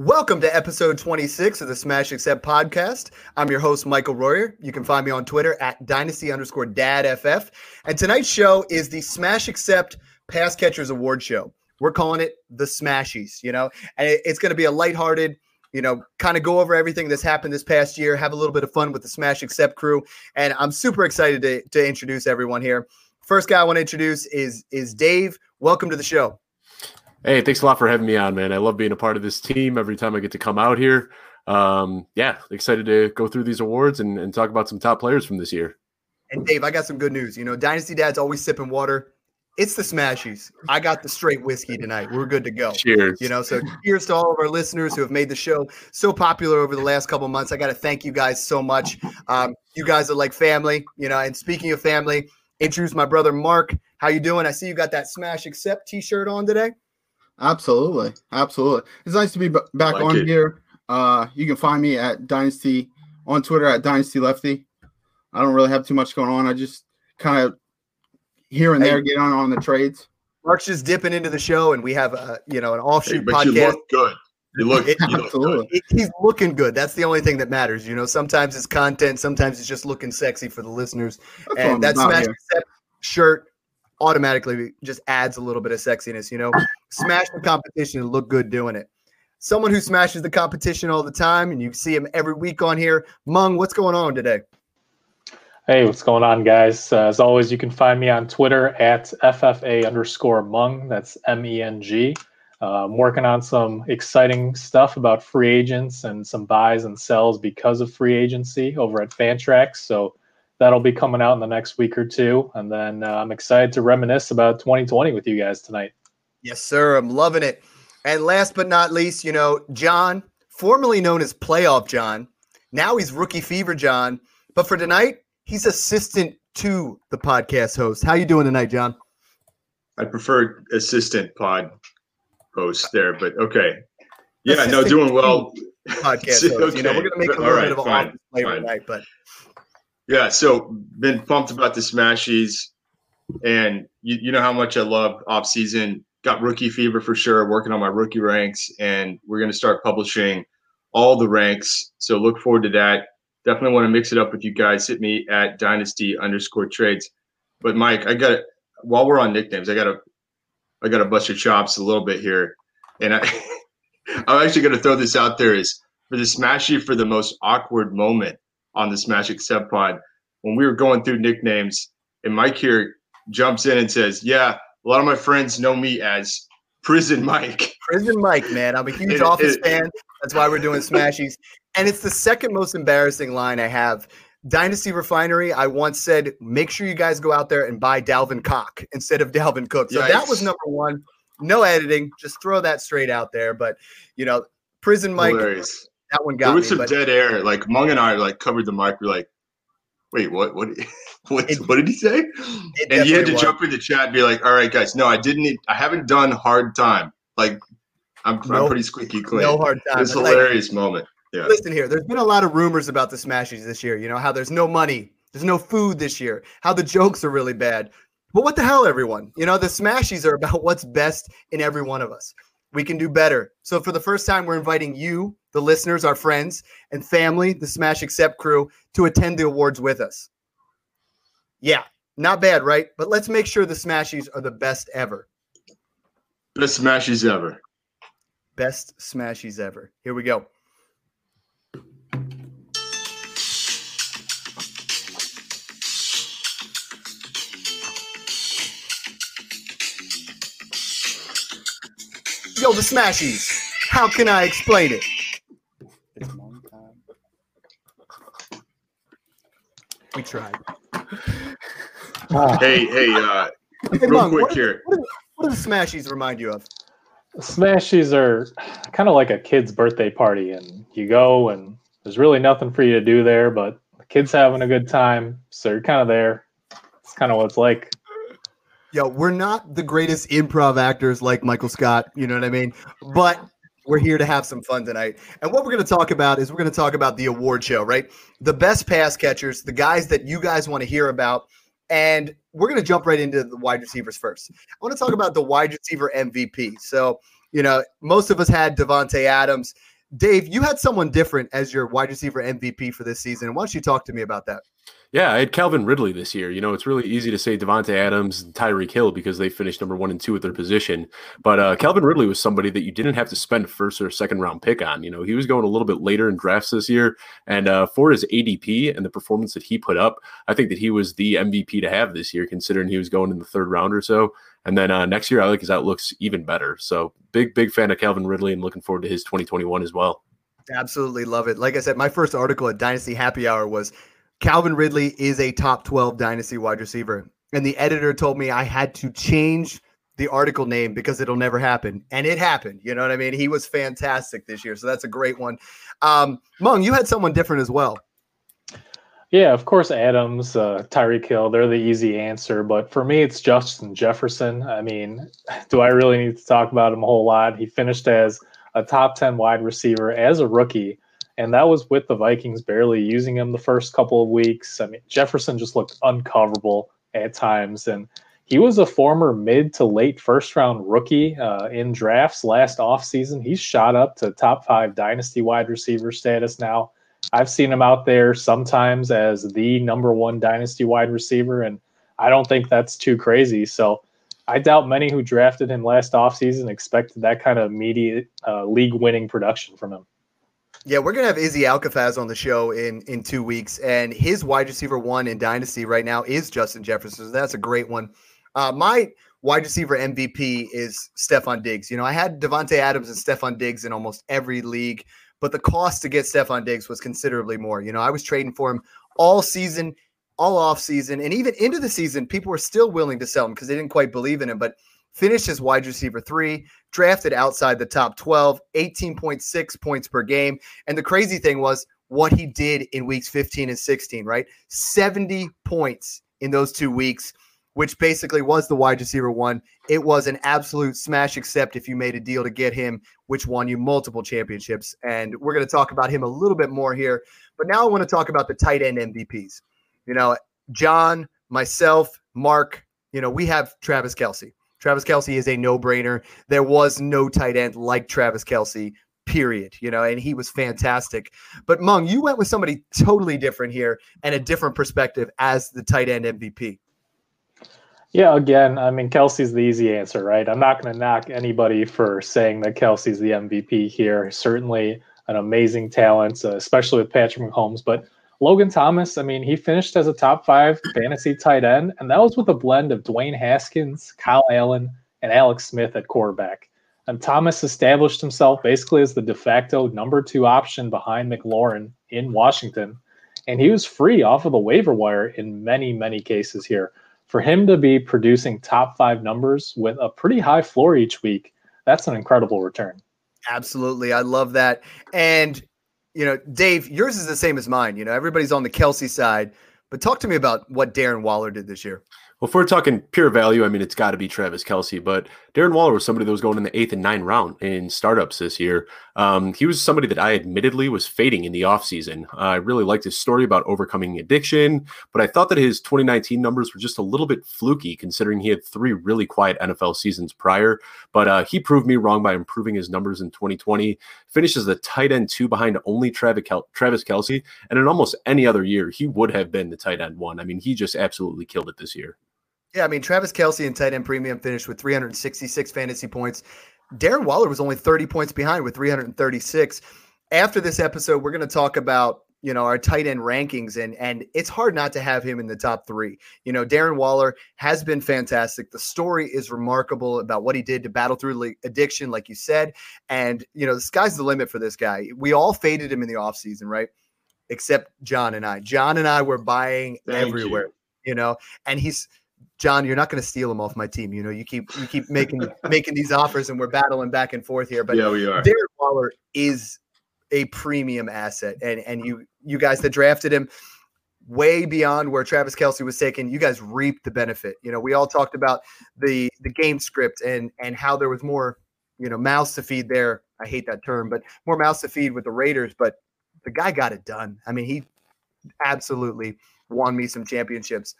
Welcome to episode 26 of the Smash Accept podcast. I'm your host, Michael Royer. You can find me on Twitter at dynasty underscore dad FF. And tonight's show is the Smash Accept Pass Catchers Award Show. We're calling it the Smashies, you know, and it's going to be a lighthearted, you know, kind of go over everything that's happened this past year, have a little bit of fun with the Smash Accept crew. And I'm super excited to, to introduce everyone here. First guy I want to introduce is is Dave. Welcome to the show. Hey, thanks a lot for having me on, man. I love being a part of this team every time I get to come out here. Um, yeah, excited to go through these awards and, and talk about some top players from this year. And Dave, I got some good news. You know, Dynasty Dad's always sipping water. It's the Smashies. I got the straight whiskey tonight. We're good to go. Cheers. You know, so cheers to all of our listeners who have made the show so popular over the last couple months. I got to thank you guys so much. Um, you guys are like family. You know, and speaking of family, introduce my brother Mark. How you doing? I see you got that Smash Accept T-shirt on today. Absolutely, absolutely. It's nice to be b- back Like on it. here. Uh, you can find me at Dynasty on Twitter at Dynasty Lefty. I don't really have too much going on. I just kind of here and Hey. there get on on the trades. Mark's just dipping into the show, and we have a you know an offshoot but you podcast. look good. You look, you look good. Absolutely. It- he's looking good. That's the only thing that matters. You know, sometimes it's content, sometimes it's just looking sexy for the listeners. That's what and that about Smash shirt automatically just adds a little bit of sexiness. You know, smash the competition and look good doing it. Someone who smashes the competition all the time, and you see him every week on here. Meng, what's going on today? Hey, what's going on, guys? Uh, as always, you can find me on Twitter at FFA underscore Meng. That's M E N G. Uh, I'm working on some exciting stuff about free agents and some buys and sells because of free agency over at Fantrax. So that'll be coming out in the next week or two. And then uh, I'm excited to reminisce about 2020 with you guys tonight. Yes, sir. I'm loving it. And last but not least, you know, John, formerly known as Playoff John, now he's Rookie Fever John. But for tonight, he's assistant to the podcast host. How you doing tonight, John? I prefer assistant pod host there, but okay. Yeah, no, doing well. Podcast host. You know, we're gonna make a little right, bit of an fine, office flavor fine. tonight, but Yeah, so been pumped about the Smashies, and you, you know how much I love off season. Got rookie fever for sure. Working on my rookie ranks, and we're gonna start publishing all the ranks. So look forward to that. Definitely want to mix it up with you guys. Hit me at dynasty underscore trades. But Mike, I got while we're on nicknames, I gotta I gotta bust your chops a little bit here, and I I'm actually gonna throw this out there is for the Smashy for the most awkward moment on the Smash Accept Pod when we were going through nicknames, and Mike here jumps in and says, "Yeah, a lot of my friends know me as Prison Mike." Prison Mike, man, I'm a huge It- Office it- fan. That's why we're doing Smashies, and it's the second most embarrassing line I have. Dynasty Refinery, I once said, make sure you guys go out there and buy Dalvin Cock instead of Dalvin Cook. So that was number one. No editing, just throw that straight out there. But you know, Prison Mike, Hilarious. That one There got me. was some but dead air. Like Meng and I like covered the mic. We're like, "Wait, what? What? What, It- what did he say?" And he had to was. jump in the chat and be like, "All right, guys, no, I didn't. I haven't done hard time. Like, I'm, I'm pretty squeaky clean. no hard time. It's a Like, hilarious moment. Yeah. Listen here, there's been a lot of rumors about the Smashies this year. You know, how there's no money, there's no food this year, how the jokes are really bad. But what the hell, everyone? You know, the Smashies are about what's best in every one of us. We can do better. So, for the first time, we're inviting you, the listeners, our friends, and family, the Smash Accept crew, to attend the awards with us. Yeah, not bad, right? But let's make sure the Smashies are the best ever. Best Smashies ever. Best Smashies ever. Here we go. Yo, the Smashies. How can I explain it? We tried. Hey, hey, uh, Hey, real Meng, quick what, do- here. what, do, what do the Smashies remind you of? Smashies are kind of like a kid's birthday party, and you go, and there's really nothing for you to do there, but the kid's having a good time, so you're kind of there. It's kind of what it's like. Yo, we're not the greatest improv actors like Michael Scott, you know what I mean? But we're here to have some fun tonight. And what we're going to talk about is we're going to talk about the award show, right? The best pass catchers, the guys that you guys want to hear about. And we're going to jump right into the wide receivers first. I want to talk about the wide receiver MVP. So, you know, most of us had Davante Adams. Dave, you had someone different as your wide receiver MVP for this season. Why don't you talk to me about that? Yeah, I had Calvin Ridley this year. You know, it's really easy to say Davante Adams and Tyreek Hill because they finished number one and two at their position. But uh, Calvin Ridley was somebody that you didn't have to spend a first or second round pick on. You know, he was going a little bit later in drafts this year. And uh, for his ADP and the performance that he put up, I think that he was the MVP to have this year, considering he was going in the third round or so. And then uh, next year, I like his outlooks even better. So big, big fan of Calvin Ridley and looking forward to his 2021 as well. Absolutely love it. Like I said, my first article at Dynasty Happy Hour was Calvin Ridley is a top 12 Dynasty wide receiver. And the editor told me I had to change the article name because it'll never happen. And it happened. You know what I mean? He was fantastic this year. So that's a great one. Um, Meng, you had someone different as well. Yeah, of course, Adams, uh, Tyreek Hill, they're the easy answer. But for me, it's Justin Jefferson. I mean, do I really need to talk about him a whole lot? He finished as a top 10 wide receiver as a rookie, and that was with the Vikings barely using him the first couple of weeks. I mean, Jefferson just looked uncoverable at times. And he was a former mid to late first round rookie uh, in drafts last offseason. He's shot up to top five dynasty wide receiver status now. I've seen him out there sometimes as the number one dynasty wide receiver, and I don't think that's too crazy. So I doubt many who drafted him last offseason expected that kind of immediate uh, league winning production from him. Yeah, we're gonna have Izzy Alcafaz on the show in in two weeks, and his wide receiver one in Dynasty right now is Justin Jefferson. So that's a great one. Uh, my wide receiver MVP is Stefon Diggs. You know, I had Davante Adams and Stefon Diggs in almost every league, but the cost to get Stefon Diggs was considerably more. You know, I was trading for him all season, all off season, and even into the season. People were still willing to sell him because they didn't quite believe in him, but finished as wide receiver three, drafted outside the top 12, 18.6 points per game. And the crazy thing was what he did in weeks 15 and 16, right? 70 points in those two weeks, which basically was the wide receiver one. It was an absolute smash, except if you made a deal to get him, which won you multiple championships. And we're going to talk about him a little bit more here. But now I want to talk about the tight end MVPs. You know, John, myself, Mark, you know, we have Travis Kelce. Travis Kelce is a no brainer. There was no tight end like Travis Kelce, period. You know, and he was fantastic. But Meng, you went with somebody totally different here and a different perspective as the tight end MVP. Yeah, again, I mean, Kelce's the easy answer, right? I'm not going to knock anybody for saying that Kelce's the MVP here. Certainly an amazing talent, uh, especially with Patrick Mahomes. But Logan Thomas, I mean, he finished as a top five fantasy tight end, and that was with a blend of Dwayne Haskins, Kyle Allen, and Alex Smith at quarterback. And Thomas established himself basically as the de facto number two option behind McLaurin in Washington. And he was free off of the waiver wire in many, many cases here. For him to be producing top five numbers with a pretty high floor each week, that's an incredible return. Absolutely. I love that. And you know, Dave, yours is the same as mine. You know, everybody's on the Kelce side, but talk to me about what Darren Waller did this year. Well, if we're talking pure value, I mean, it's got to be Travis Kelce, but Darren Waller was somebody that was going in the eighth and ninth round in startups this year. Um, he was somebody that I admittedly was fading in the offseason. Uh, I really liked his story about overcoming addiction, but I thought that his 2019 numbers were just a little bit fluky considering he had three really quiet NFL seasons prior. But uh, he proved me wrong by improving his numbers in 2020. Finishes the tight end two behind only Travis, Kel- Travis Kelce. And in almost any other year, he would have been the tight end one. I mean, he just absolutely killed it this year. Yeah, I mean, Travis Kelce and tight end premium finished with 366 fantasy points. Darren Waller was only 30 points behind with 336. After this episode, we're going to talk about you know, our tight end rankings, and and it's hard not to have him in the top three. You know, Darren Waller has been fantastic. The story is remarkable about what he did to battle through addiction, like you said, and you know, the sky's the limit for this guy. We all faded him in the offseason, right? Except John and I. John and I were buying Thank everywhere, you. you know, and he's John, you're not going to steal him off my team. You know, you keep you keep making making these offers, and we're battling back and forth here. But yeah, we are. Darren Waller is a premium asset, and and you you guys that drafted him way beyond where Travis Kelce was taken. You guys reaped the benefit. You know, we all talked about the the game script and and how there was more you know mouths to feed there. I hate that term, but more mouths to feed with the Raiders. But the guy got it done. I mean, he absolutely won me some championships.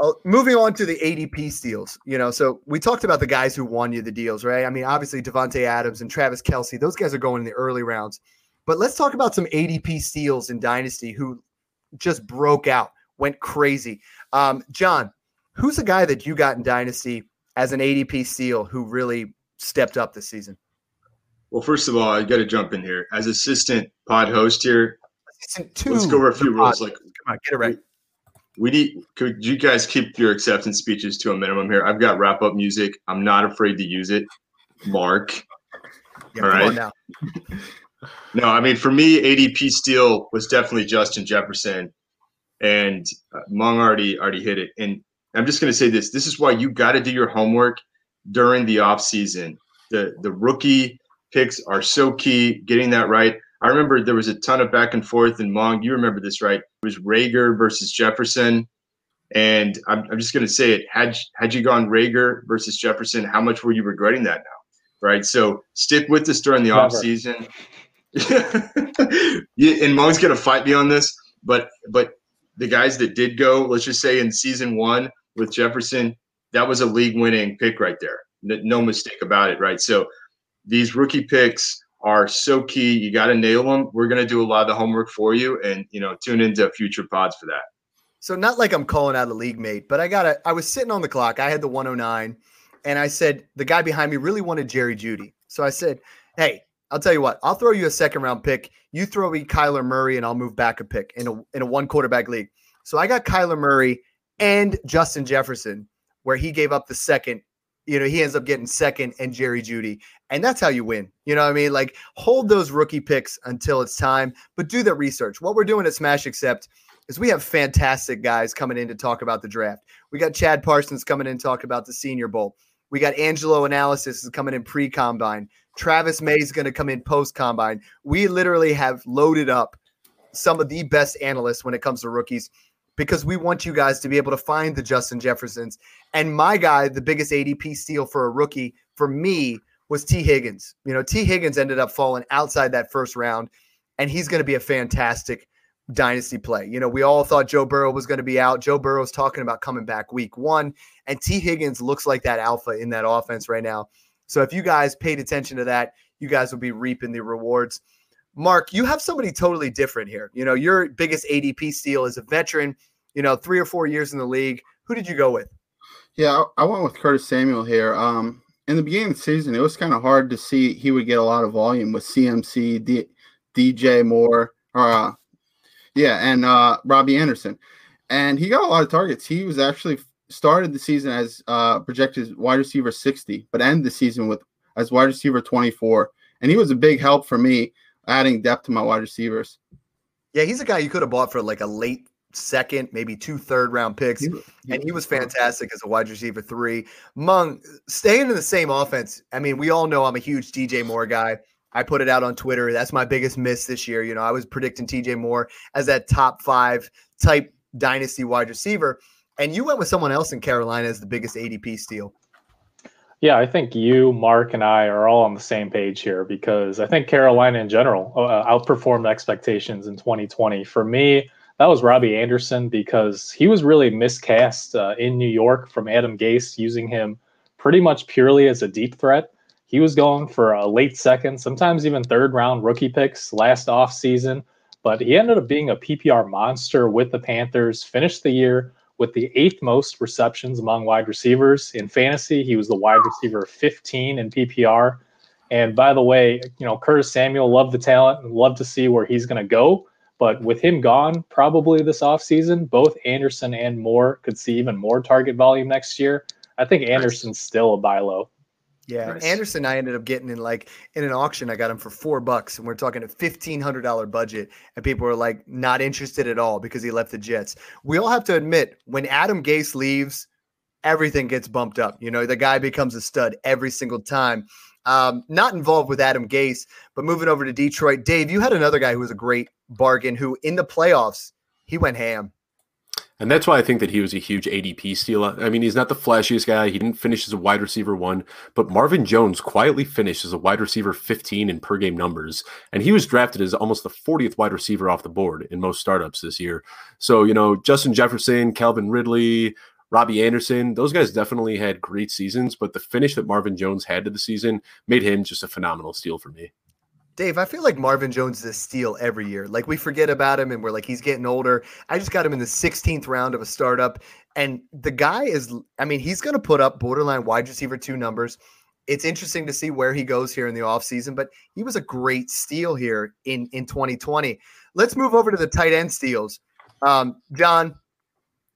Uh, moving on to the ADP steals, you know, so we talked about the guys who won you the deals, right? I mean, obviously Davante Adams and Travis Kelce, those guys are going in the early rounds. But let's talk about some ADP steals in Dynasty who just broke out, went crazy. Um, John, who's the guy that you got in Dynasty as an ADP steal who really stepped up this season? Well, first of all, I got to jump in here as assistant pod host here. Assistant two. Let's go over a few rules. pod. Like Come on, get it right. We need could you guys keep your acceptance speeches to a minimum here? I've got wrap up music. I'm not afraid to use it. Mark. Yeah, all right. now. no i mean for me adp steel was definitely justin jefferson and uh, Meng already already hit it. And i'm just going to say this this is why you got to do your homework during the off season. The the rookie picks are so key getting that right i remember there was a ton of back and forth and Meng you remember this right it was Reagor versus Jefferson. And I'm, I'm just going to say it. Had had you gone Reagor versus Jefferson, how much were you regretting that now? Right. So stick with this during the Never. off season. yeah, and Meng's going to fight me on this, but but the guys that did go, let's just say in season one with Jefferson, that was a league winning pick right there. No mistake about it. Right. So these rookie picks are so key. You got to nail them. We're going to do a lot of the homework for you, and you know, tune into future pods for that. So not like I'm calling out a league mate, but I got to I was sitting on the clock. I had the 109 and I said the guy behind me really wanted Jerry Jeudy. So I said, "Hey, I'll tell you what. I'll throw you a second round pick. You throw me Kyler Murray and I'll move back a pick in a in a one quarterback league." So I got Kyler Murray and Justin Jefferson where he gave up the second you know, he ends up getting second and Jerry Jeudy. And that's how you win. You know what I mean? Like hold those rookie picks until it's time, but do the research. What we're doing at Smash Accept is we have fantastic guys coming in to talk about the draft. We got Chad Parsons coming in to talk about the Senior Bowl. We got Angelo Analysis is coming in pre combine. Travis May is going to come in post combine. We literally have loaded up some of the best analysts when it comes to rookies because we want you guys to be able to find the Justin Jeffersons. And my guy, the biggest ADP steal for a rookie for me was Tee Higgins. You know, Tee Higgins ended up falling outside that first round, and he's going to be a fantastic dynasty play. You know, we all thought Joe Burrow was going to be out. Joe Burrow's talking about coming back week one, and Tee Higgins looks like that alpha in that offense right now. So if you guys paid attention to that, you guys will be reaping the rewards. Mark, you have somebody totally different here. You know, your biggest ADP steal is a veteran, you know, three or four years in the league. Who did you go with? Yeah, I went with Curtis Samuel here. Um, in the beginning of the season, it was kind of hard to see he would get a lot of volume with CMC, D, DJ Moore, or uh, yeah, and uh, Robbie Anderson, and he got a lot of targets. He was actually started the season as uh, projected wide receiver 60, but ended the season with as wide receiver 24, and he was a big help for me adding depth to my wide receivers. Yeah, he's a guy you could have bought for like a late second, maybe two third round picks. and he was fantastic as a wide receiver three. Meng, staying in the same offense. I mean, we all know I'm a huge DJ Moore guy. I put it out on Twitter. That's my biggest miss this year. You know, I was predicting DJ Moore as that top five type dynasty wide receiver. And you went with someone else in Carolina as the biggest ADP steal. Yeah, I think you, Mark, and I are all on the same page here because I think Carolina in general uh, outperformed expectations in 2020. For me, that was Robbie Anderson because he was really miscast uh, in New York from Adam Gase, using him pretty much purely as a deep threat. He was going for a late second, sometimes even third round rookie picks last offseason, but he ended up being a PPR monster with the Panthers, finished the year with the eighth most receptions among wide receivers in fantasy. He was the wide receiver 15 in PPR. And by the way, you know, Curtis Samuel, love the talent and love to see where he's going to go. But with him gone, probably this offseason, both Anderson and Moore could see even more target volume next year. I think Anderson's still a buy low. Yeah, Nice. Anderson, I ended up getting in like in an auction. I got him for four bucks, and we're talking a fifteen hundred dollar budget, and people were like not interested at all because he left the Jets. We all have to admit when Adam Gase leaves, everything gets bumped up. You know, the guy becomes a stud every single time. Um, not involved with Adam Gase, but moving over to Detroit, Dave, you had another guy who was a great bargain. Who in the playoffs he went ham. And that's why I think that he was a huge ADP steal. I mean, he's not the flashiest guy. He didn't finish as a wide receiver one, but Marvin Jones quietly finished as a wide receiver 15 in per game numbers. And he was drafted as almost the 40th wide receiver off the board in most startups this year. So, you know, Justin Jefferson, Calvin Ridley, Robbie Anderson, those guys definitely had great seasons, but the finish that Marvin Jones had to the season made him just a phenomenal steal for me. Dave, I feel like Marvin Jones is a steal every year. Like we forget about him and we're like, he's getting older. I just got him in the 16th round of a startup. And the guy is, I mean, he's going to put up borderline wide receiver two numbers. It's interesting to see where he goes here in the offseason, but he was a great steal here in, in 2020. Let's move over to the tight end steals. Um, John,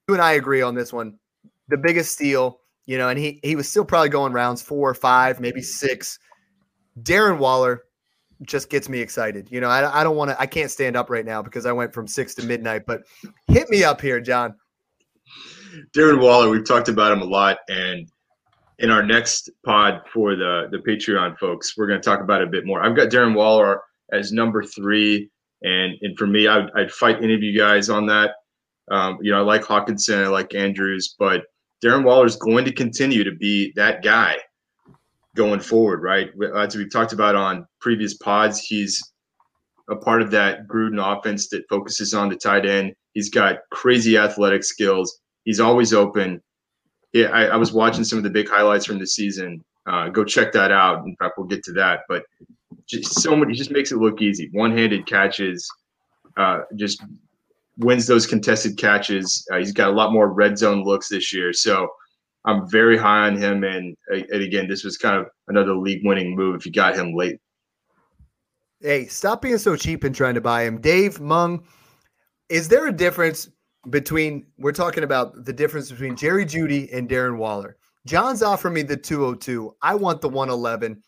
you and I agree on this one. The biggest steal, you know, and he he was still probably going rounds four or five, maybe six. Darren Waller, just gets me excited. You know, I, I don't want to, I can't stand up right now because I went from six to midnight, but hit me up here, John. Darren Waller, we've talked about him a lot, and in our next pod for the the Patreon folks, we're going to talk about it a bit more. I've got Darren Waller as number three, and and for me, I'd, I'd fight any of you guys on that. Um, you know, I like Hockenson, I like Andrews, but Darren Waller is going to continue to be that guy going forward, right? As we've talked about on previous pods, he's a part of that Gruden offense that focuses on the tight end. He's got crazy athletic skills. He's always open. Yeah, I, I was watching some of the big highlights from the season. Uh, go check that out. In fact, we'll get to that. But just so many, he just makes it look easy. One-handed catches, uh, just wins those contested catches. Uh, he's got a lot more red zone looks this year. So I'm very high on him. And, uh, and again, this was kind of another league-winning move if you got him late. Hey, stop being so cheap and trying to buy him. Dave Meng, is there a difference between we're talking about the difference between Jerry Jeudy and Darren Waller? John's offering me the 202. I want the 111.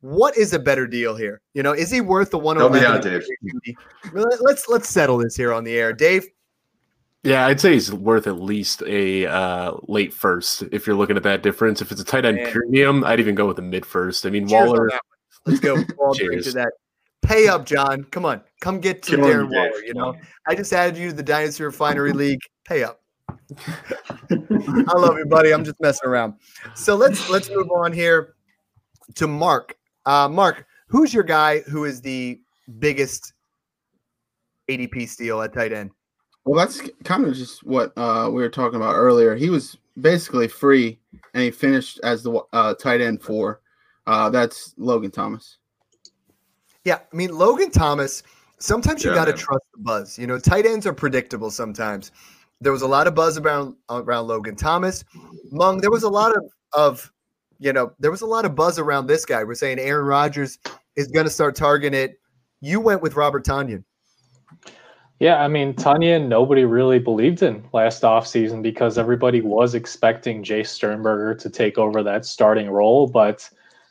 What is a better deal here? You know, is he worth the 111? Help me out, Dave. Let's let's settle this here on the air. Dave, Yeah, I'd say he's worth at least a uh, late first if you're looking at that difference. If it's a tight end Man. premium, I'd even go with a mid first. I mean, cheers Waller. that. Let's go. We'll all drink to that. Pay up, John. Come on. Come get to Killing Darren me, Waller. You know, I just added you to the Dynasty Refinery League. Pay up. I love you, buddy. I'm just messing around. So let's let's move on here to Mark. Uh, Mark, who's your guy who is the biggest ADP steal at tight end? Well, that's kind of just what uh, we were talking about earlier. He was basically free, and he finished as the uh, tight end for. Uh, that's Logan Thomas. Yeah, I mean Logan Thomas. Sometimes you Yeah, got to trust the buzz. You know, tight ends are predictable sometimes. There was a lot of buzz around around Logan Thomas. Meng, there was a lot of of you know, there was a lot of buzz around this guy. We're saying Aaron Rodgers is going to start targeting it. You went with Robert Tonyan. Yeah, I mean, Tonyan, nobody really believed in last offseason because everybody was expecting Jace Sternberger to take over that starting role. But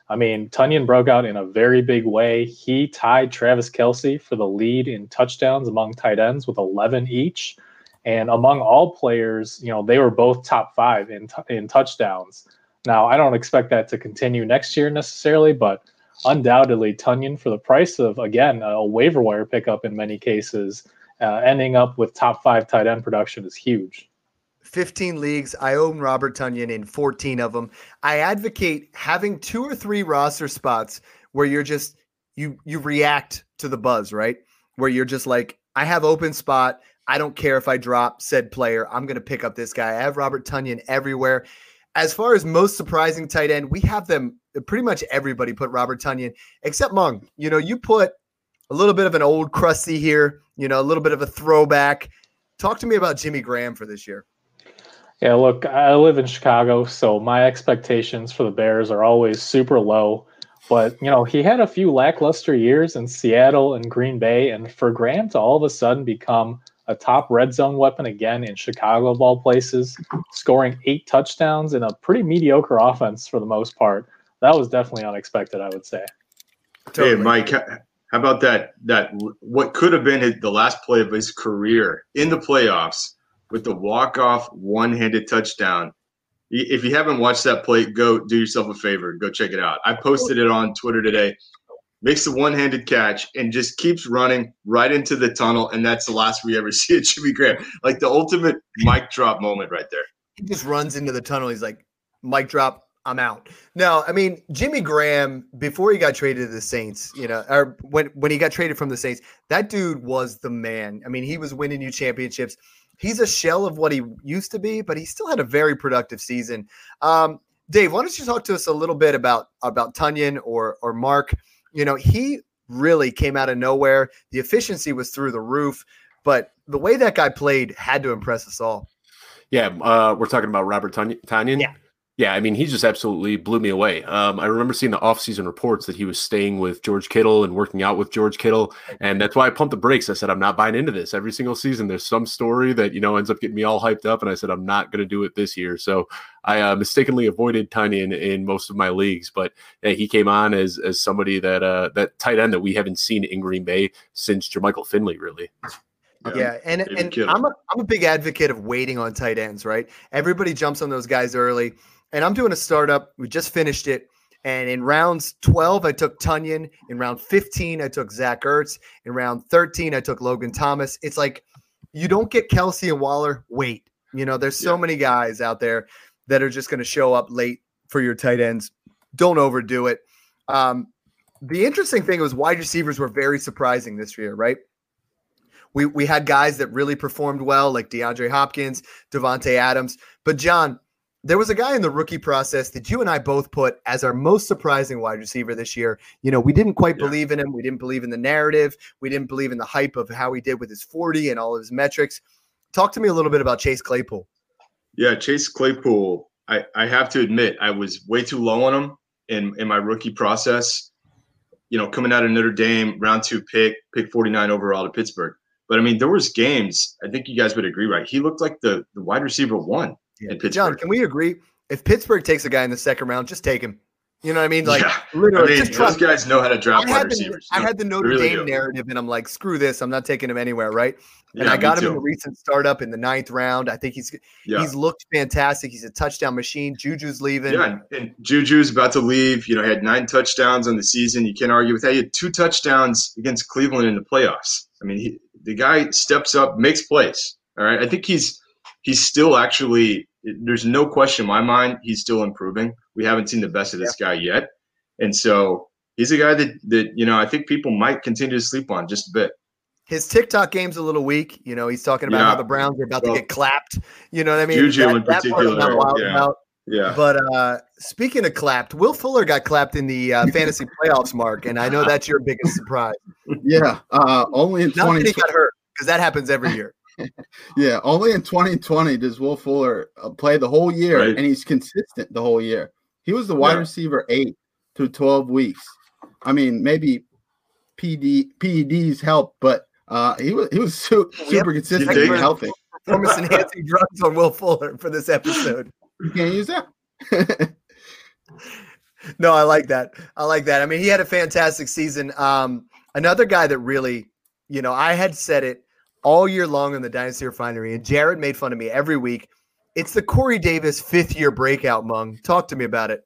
I mean, Tonyan broke out in a very big way. He tied Travis Kelce for the lead in touchdowns among tight ends with 11 each. And among all players, you know, they were both top five in, t- in touchdowns. Now, I don't expect that to continue next year necessarily, but undoubtedly, Tonyan, for the price of, again, a waiver wire pickup in many cases, uh, ending up with top five tight end production is huge. 15 leagues. I own Robert Tonyan in 14 of them. I advocate having two or three roster spots where you're just you you react to the buzz, right? Where you're just like, I have open spot. I don't care if I drop said player. I'm going to pick up this guy. I have Robert Tonyan everywhere. As far as most surprising tight end, we have them pretty much everybody put Robert Tonyan except Meng. You know, you put a little bit of an old crusty here, you know, a little bit of a throwback. Talk to me about Jimmy Graham for this year. Yeah, look, I live in Chicago, so my expectations for the Bears are always super low. But you know, he had a few lackluster years in Seattle and Green Bay, and for Graham to all of a sudden become a top red zone weapon again in Chicago of all places, scoring eight touchdowns in a pretty mediocre offense for the most part. That was definitely unexpected, I would say. Totally. Hey, Mike, how about that? That what could have been the last play of his career in the playoffs with the walk-off one-handed touchdown. If you haven't watched that play, go do yourself a favor. Go check it out. I posted it on Twitter today. Makes the one-handed catch and just keeps running right into the tunnel, and that's the last we ever see of Jimmy Graham. Like the ultimate mic drop moment right there. He just runs into the tunnel. He's like, mic drop, I'm out. No, I mean Jimmy Graham before he got traded to the Saints, you know, or when when he got traded from the Saints, that dude was the man. I mean, he was winning you championships he's a shell of what he used to be, but he still had a very productive season. Um, Dave, why don't you talk to us a little bit about about Tonyan or or Mark? You know, he really came out of nowhere. The efficiency was through the roof, but the way that guy played had to impress us all. Yeah, uh, we're talking about Robert Tonyan. Yeah. Yeah, I mean, he just absolutely blew me away. Um, I remember seeing the offseason reports that he was staying with George Kittle and working out with George Kittle. And that's why I pumped the brakes. I said, I'm not buying into this. Every single season, there's some story that, you know, ends up getting me all hyped up. And I said, I'm not going to do it this year. So I uh, mistakenly avoided Tonyan, in most of my leagues. But yeah, he came on as, as somebody that, uh, that tight end that we haven't seen in Green Bay since Jermichael Finley, really. Yeah, yeah. and, and I'm, a, I'm a big advocate of waiting on tight ends, right? Everybody jumps on those guys early and I'm doing a startup. We just finished it. And in rounds 12, I took Tonyan. In round 15, I took Zach Ertz. In round 13, I took Logan Thomas. It's like you don't get Kelce and Waller. Wait, you know, there's so yeah. many guys out there that are just going to show up late for your tight ends. Don't overdo it. Um, the interesting thing was wide receivers were very surprising this year, right? We we had guys that really performed well, like DeAndre Hopkins, Davante Adams. But John, there was a guy in the rookie process that you and I both put as our most surprising wide receiver this year. You know, we didn't quite yeah. believe in him. We didn't believe in the narrative. We didn't believe in the hype of how he did with his 40 and all of his metrics. Talk to me a little bit about Chase Claypool. Yeah, Chase Claypool. I, I have to admit, I was way too low on him in, in my rookie process. You know, coming out of Notre Dame, round two pick, pick 49 overall to Pittsburgh. But I mean, there was games, I think you guys would agree, right? He looked like the, the wide receiver one yeah. John, can we agree? If Pittsburgh takes a guy in the second round, just take him. You know what I mean? Like, yeah. literally, I mean, just trust those guys know how to draft wide receivers. I had the Notre really Dame do. narrative, and I'm like, screw this. I'm not taking him anywhere, right? And yeah, I got him in the recent startup in the ninth round. I think he's yeah. he's looked fantastic. He's a touchdown machine. Juju's leaving. Yeah, and Juju's about to leave. You know, he had nine touchdowns on the season. You can't argue with that. He had two touchdowns against Cleveland in the playoffs. I mean, he, the guy steps up, makes plays. All right, I think he's he's still actually there's no question in my mind he's still improving. We haven't seen the best of this yeah. guy yet, and so he's a guy that that you know I think people might continue to sleep on just a bit. His TikTok game's a little weak. You know, he's talking about yeah. how the Browns are about well, to get clapped. You know what I mean? Juju that, in particular. yeah. About. Yeah. But uh, speaking of clapped, Will Fuller got clapped in the uh, fantasy playoffs, Mark, and I know that's your biggest surprise. Yeah, uh, only in twenty. he got hurt because that happens every year. Yeah, only in 2020 does Will Fuller uh, play the whole year, right. and he's consistent the whole year. He was the wide yeah. receiver eight through 12 weeks. I mean, maybe PD PEDs help, but uh, he was he was su- super yep. consistent and healthy. Performance enhancing drugs on Will Fuller for this episode. You can't use that. no, I like that. I like that. I mean, he had a fantastic season. Um, another guy that really, you know, I had said it all year long in the Dynasty Refinery, and Jared made fun of me every week. It's the Corey Davis fifth year breakout, Meng. Talk to me about it.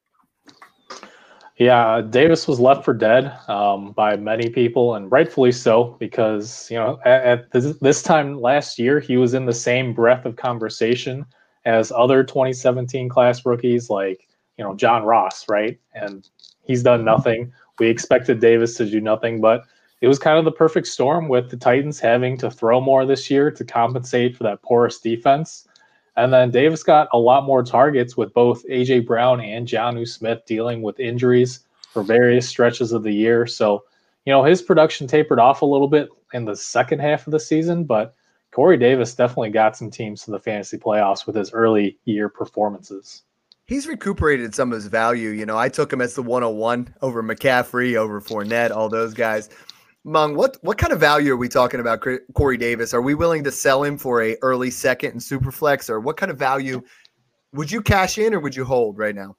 Yeah, Davis was left for dead um, by many people, and rightfully so, because you know at, at this, this, time last year he was in the same breath of conversation as other 2017 class rookies like you know John Ross, right? And he's done nothing. We expected Davis to do nothing, but it was kind of the perfect storm with the Titans having to throw more this year to compensate for that porous defense. And then Davis got a lot more targets with both AJ Brown and Jonnu Smith dealing with injuries for various stretches of the year. So, you know, his production tapered off a little bit in the second half of the season, but Corey Davis definitely got some teams to the fantasy playoffs with his early year performances he's recuperated some of his value. You know, I took him as the 101 over McCaffrey, over Fournette, all those guys. Meng, what what kind of value are we talking about, Corey Davis? Are we willing to sell him for a early second and superflex, or what kind of value would you cash in or would you hold right now?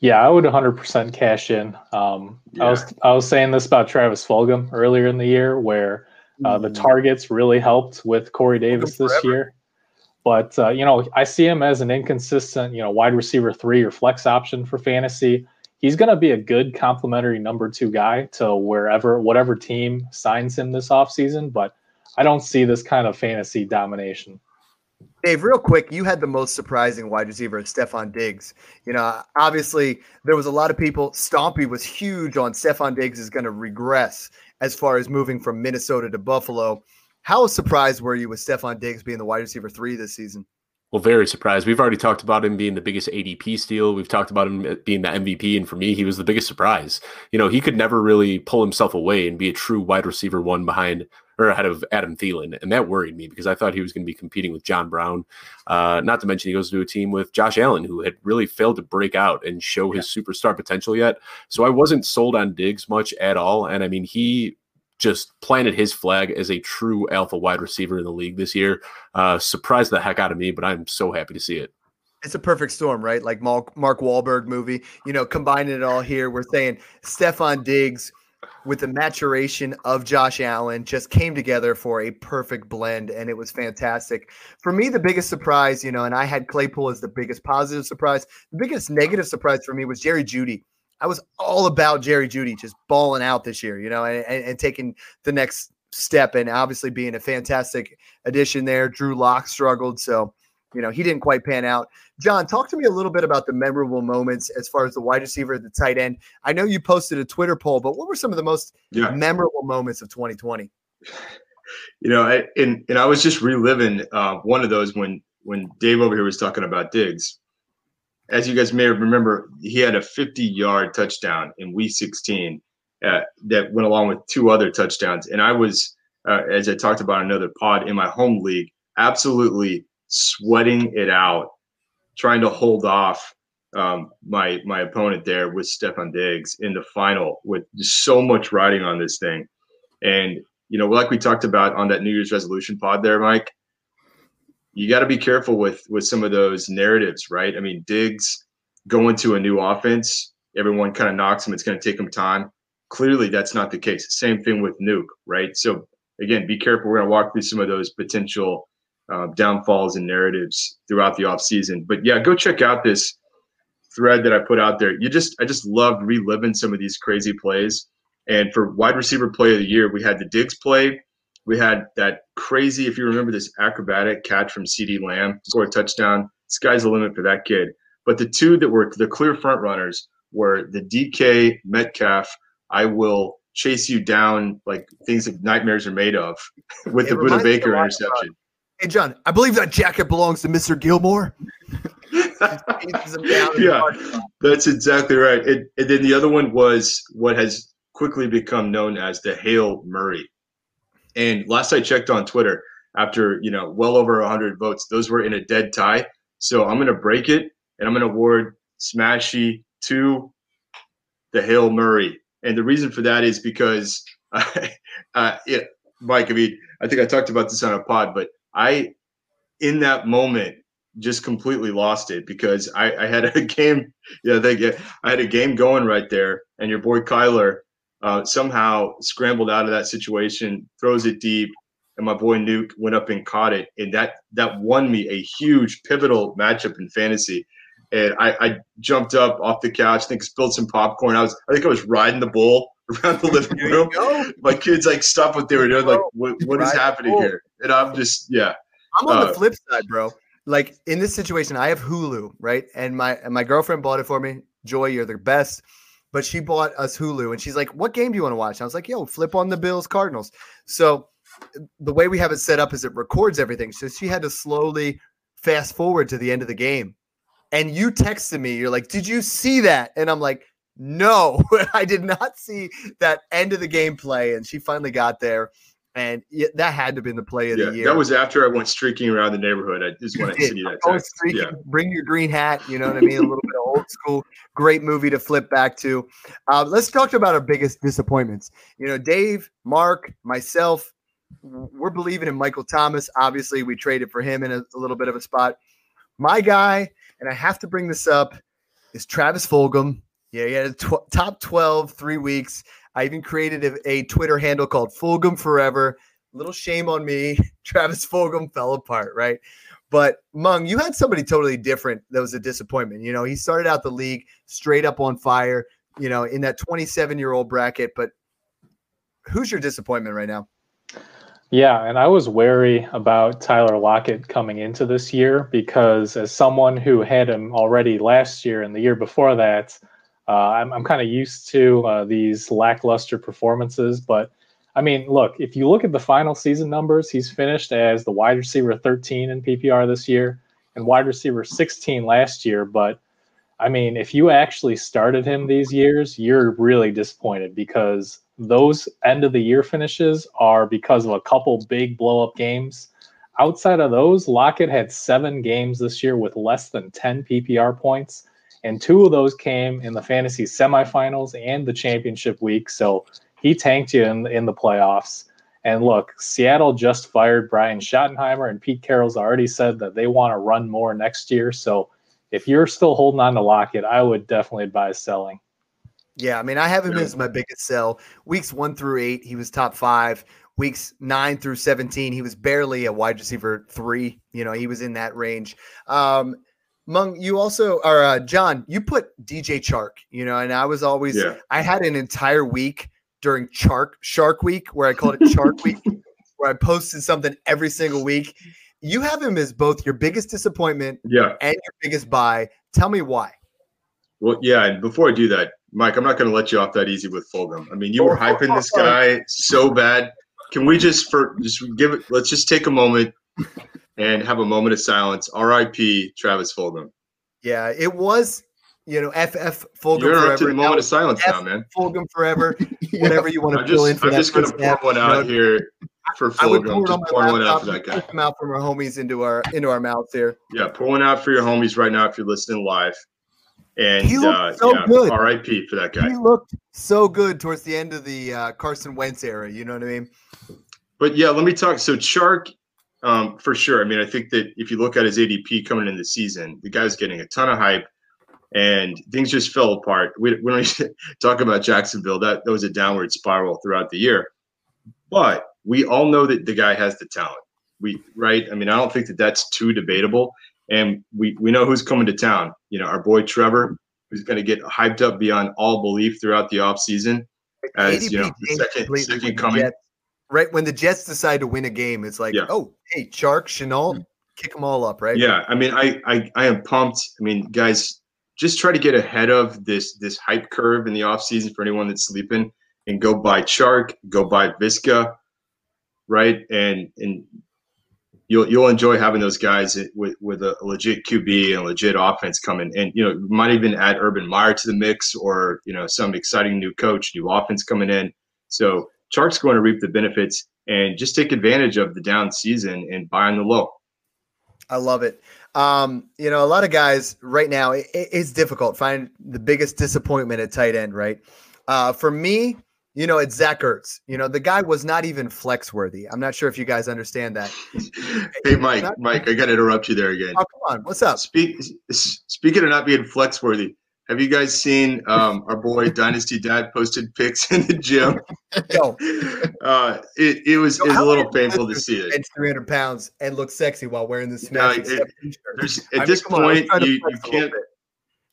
Yeah, I would 100% cash in. Um, yeah. I was I was saying this about Travis Fulgham earlier in the year, where uh, the mm. targets really helped with Corey Davis this year. But uh, you know, I see him as an inconsistent, you know, wide receiver three or flex option for fantasy he's going to be a good complementary number two guy to wherever, whatever team signs him this offseason. But I don't see this kind of fantasy domination. Dave, real quick, you had the most surprising wide receiver, Stefon Diggs. You know, obviously there was a lot of people. Stompy was huge on Stefon Diggs is going to regress as far as moving from Minnesota to Buffalo. How surprised were you with Stefon Diggs being the wide receiver three this season? Well, very surprised. We've already talked about him being the biggest ADP steal. We've talked about him being the MVP. And for me, he was the biggest surprise. You know, he could never really pull himself away and be a true wide receiver one behind or ahead of Adam Thielen. And that worried me because I thought he was going to be competing with John Brown. Uh, not to mention, he goes to a team with Josh Allen, who had really failed to break out and show his superstar potential yet. So I wasn't sold on Diggs much at all. And I mean, he just planted his flag as a true alpha wide receiver in the league this year. Uh, surprised the heck out of me, but I'm so happy to see it. It's a perfect storm, right? Like Mark, Wahlberg movie. You know, combining it all here, we're saying Stefon Diggs with the maturation of Josh Allen just came together for a perfect blend, and it was fantastic. For me, the biggest surprise, you know, and I had Claypool as the biggest positive surprise. The biggest negative surprise for me was Jerry Jeudy. I was all about Jerry Jeudy just balling out this year, you know, and, and, and taking the next step and obviously being a fantastic addition there. Drew Lock struggled, so you know he didn't quite pan out. John, talk to me a little bit about the memorable moments as far as the wide receiver, at the tight end. I know you posted a Twitter poll, but what were some of the most yeah. memorable moments of 2020? You know, I, and and I was just reliving uh, one of those when when Dave over here was talking about Diggs as you guys may remember, he had a 50 yard touchdown in week 16 uh, that went along with two other touchdowns. And I was, uh, as I talked about another pod in my home league, absolutely sweating it out, trying to hold off um, my my opponent there with Stefon Diggs in the final with so much riding on this thing. And, you know, like we talked about on that New Year's resolution pod there, Mike, you got to be careful with with some of those narratives, right? I mean, Diggs going to a new offense, everyone kind of knocks him. It's going to take him time. Clearly, that's not the case. Same thing with Nuke, right? So again, be careful. We're going to walk through some of those potential uh, downfalls and narratives throughout the offseason. But yeah, go check out this thread that I put out there. You just, I just love reliving some of these crazy plays. And for wide receiver play of the year, we had the Diggs play we had that crazy, if you remember this acrobatic catch from CeeDee Lamb, score a touchdown. Sky's the limit for that kid. But the two that were the clear front runners were the DK Metcalf, I will chase you down like things that nightmares are made of with it the Budda Baker uh, interception. hey, John, I believe that jacket belongs to Mr. Gilmore. yeah, that's exactly right. and then the other one was what has quickly become known as the Hail Murray. And last I checked on Twitter, after you know well over 100 votes, those were in a dead tie. So I'm going to break it, and I'm going to award Smashy to the Hail Murray. And the reason for that is because, uh, it, Mike, I mean, I think I talked about this on a pod, but I, in that moment, just completely lost it because I, I had a game. Yeah, they, I had a game going right there, and your boy Kyler uh, somehow scrambled out of that situation, throws it deep, and my boy Nuke went up and caught it, and that that won me a huge pivotal matchup in fantasy. And I, I jumped up off the couch, I think spilled some popcorn. I was I think I was riding the bull around the living room. My kids like stopped what they were doing, like what, what is happening here? And I'm just yeah. I'm on uh, the flip side, bro. Like in this situation, I have Hulu, right? And my and my girlfriend bought it for me. Joy, you're the best but she bought us Hulu and she's like, What game do you want to watch? And I was like, Yo, flip on the Bills Cardinals. So the way we have it set up is it records everything. So she had to slowly fast forward to the end of the game. And you texted me, you're like, Did you see that? And I'm like, No, I did not see that end of the gameplay. And she finally got there. And yeah, that had to have been the play of Yeah, the year. that was after I went streaking around the neighborhood. I just wanted to see that. Text. streaking, Yeah, bring your green hat. You know what I mean? A little bit of old school. Great movie to flip back to. Uh, let's talk about our biggest disappointments. You know, Dave, Mark, myself, we're believing in Michael Thomas. Obviously, we traded for him in a, a little bit of a spot. My guy, and I have to bring this up, is Travis Fulgham. Yeah, he had a tw- top 12, three weeks. I even created a, a Twitter handle called Fulgham Forever. Little shame on me. Travis Fulgham fell apart, right? But Meng, you had somebody totally different that was a disappointment. You know, he started out the league straight up on fire, you know, in that 27 year old bracket. But who's your disappointment right now? Yeah, and I was wary about Tyler Lockett coming into this year because, as someone who had him already last year and the year before that, I'm, I'm kind of used to uh, these lackluster performances. But I mean, look, if you look at the final season numbers, he's finished as the wide receiver 13 in PPR this year and wide receiver 16 last year. But I mean, if you actually started him these years, you're really disappointed because those end of the year finishes are because of a couple big blow up games. Outside of those, Lockett had seven games this year with less than 10 PPR points, and two of those came in the fantasy semifinals and the championship week. So he tanked you in, in the playoffs. And look, Seattle just fired Brian Schottenheimer, and Pete Carroll's already said that they want to run more next year. So if you're still holding on to Lockett, I would definitely advise selling. Yeah, I mean, I have him Yeah. as my biggest sell. Weeks one through eight, he was top five. Weeks nine through 17, he was barely a wide receiver three. You know, he was in that range. Um, Meng, you also, or uh, John, you put DJ Chark, you know, and I was always, yeah. I had an entire week during Chark Shark Week where I called it Shark Week, where I posted something every single week. You have him as both your biggest disappointment Yeah. and your biggest buy. Tell me why. Well, yeah. And before I do that, Mike, I'm not going to let you off that easy with Fulgham. I mean, you were hyping this guy so bad. Can we just for just give it? Let's just take a moment and have a moment of silence. R.I.P. Travis Fulgham. Yeah, it was, you know, FF Fulgham You're forever. up to the Now moment of silence F- now, man. Fulgham forever. Whatever you want to fill in for I'm that just going to pour one out here for Fulgham. I would pour Just on pour my one out for that guy. them out from our homies into our into our mouths here. Yeah, pour one out for your homies right now if you're listening live. And He looked uh, so yeah, good. R.I.P. for that guy. He looked so good towards the end of the uh, Carson Wentz era. You know what I mean? But yeah, let me talk. So Chark, um, for sure. I mean, I think that if you look at his ADP coming in the season, the guy's getting a ton of hype, and things just fell apart. We, we don't even talk about Jacksonville. That that was a downward spiral throughout the year. But we all know that the guy has the talent. We right. I mean, I don't think that that's too debatable. And we we know who's coming to town. You know, our boy Trevor, who's going to get hyped up beyond all belief throughout the offseason as you know, the second second coming. Jets- right when the Jets decide to win a game, it's like, Yeah. oh, hey, Chark, Shenault, hmm. kick them all up, right? Yeah, I mean, I, I I am pumped. I mean, guys, just try to get ahead of this this hype curve in the offseason for anyone that's sleeping and go buy Chark, go buy Visca, right? And and you'll you'll enjoy having those guys with with a legit QB and legit offense coming. And you know, you might even add Urban Meyer to the mix or, you know, some exciting new coach, new offense coming in. So Chark's going to reap the benefits and just take advantage of the down season and buy on the low. I love it. Um, you know, a lot of guys right now, it, it's difficult find the biggest disappointment at tight end, right? Uh, for me, you know, it's Zach Ertz. You know, the guy was not even flex worthy. I'm not sure if you guys understand that. hey, Mike, Mike, I got to interrupt you there again. Oh, come on, what's up? Speak, speaking of not being flex worthy, have you guys seen um, our boy Dynasty Dad posted pics in the gym? Yo, Uh, it, it was, Yo, it was a little painful to see it. bench 300 pounds and look sexy while wearing this No, smash it- accept I at mean, this come on, I was point, trying you, you flex a little can't.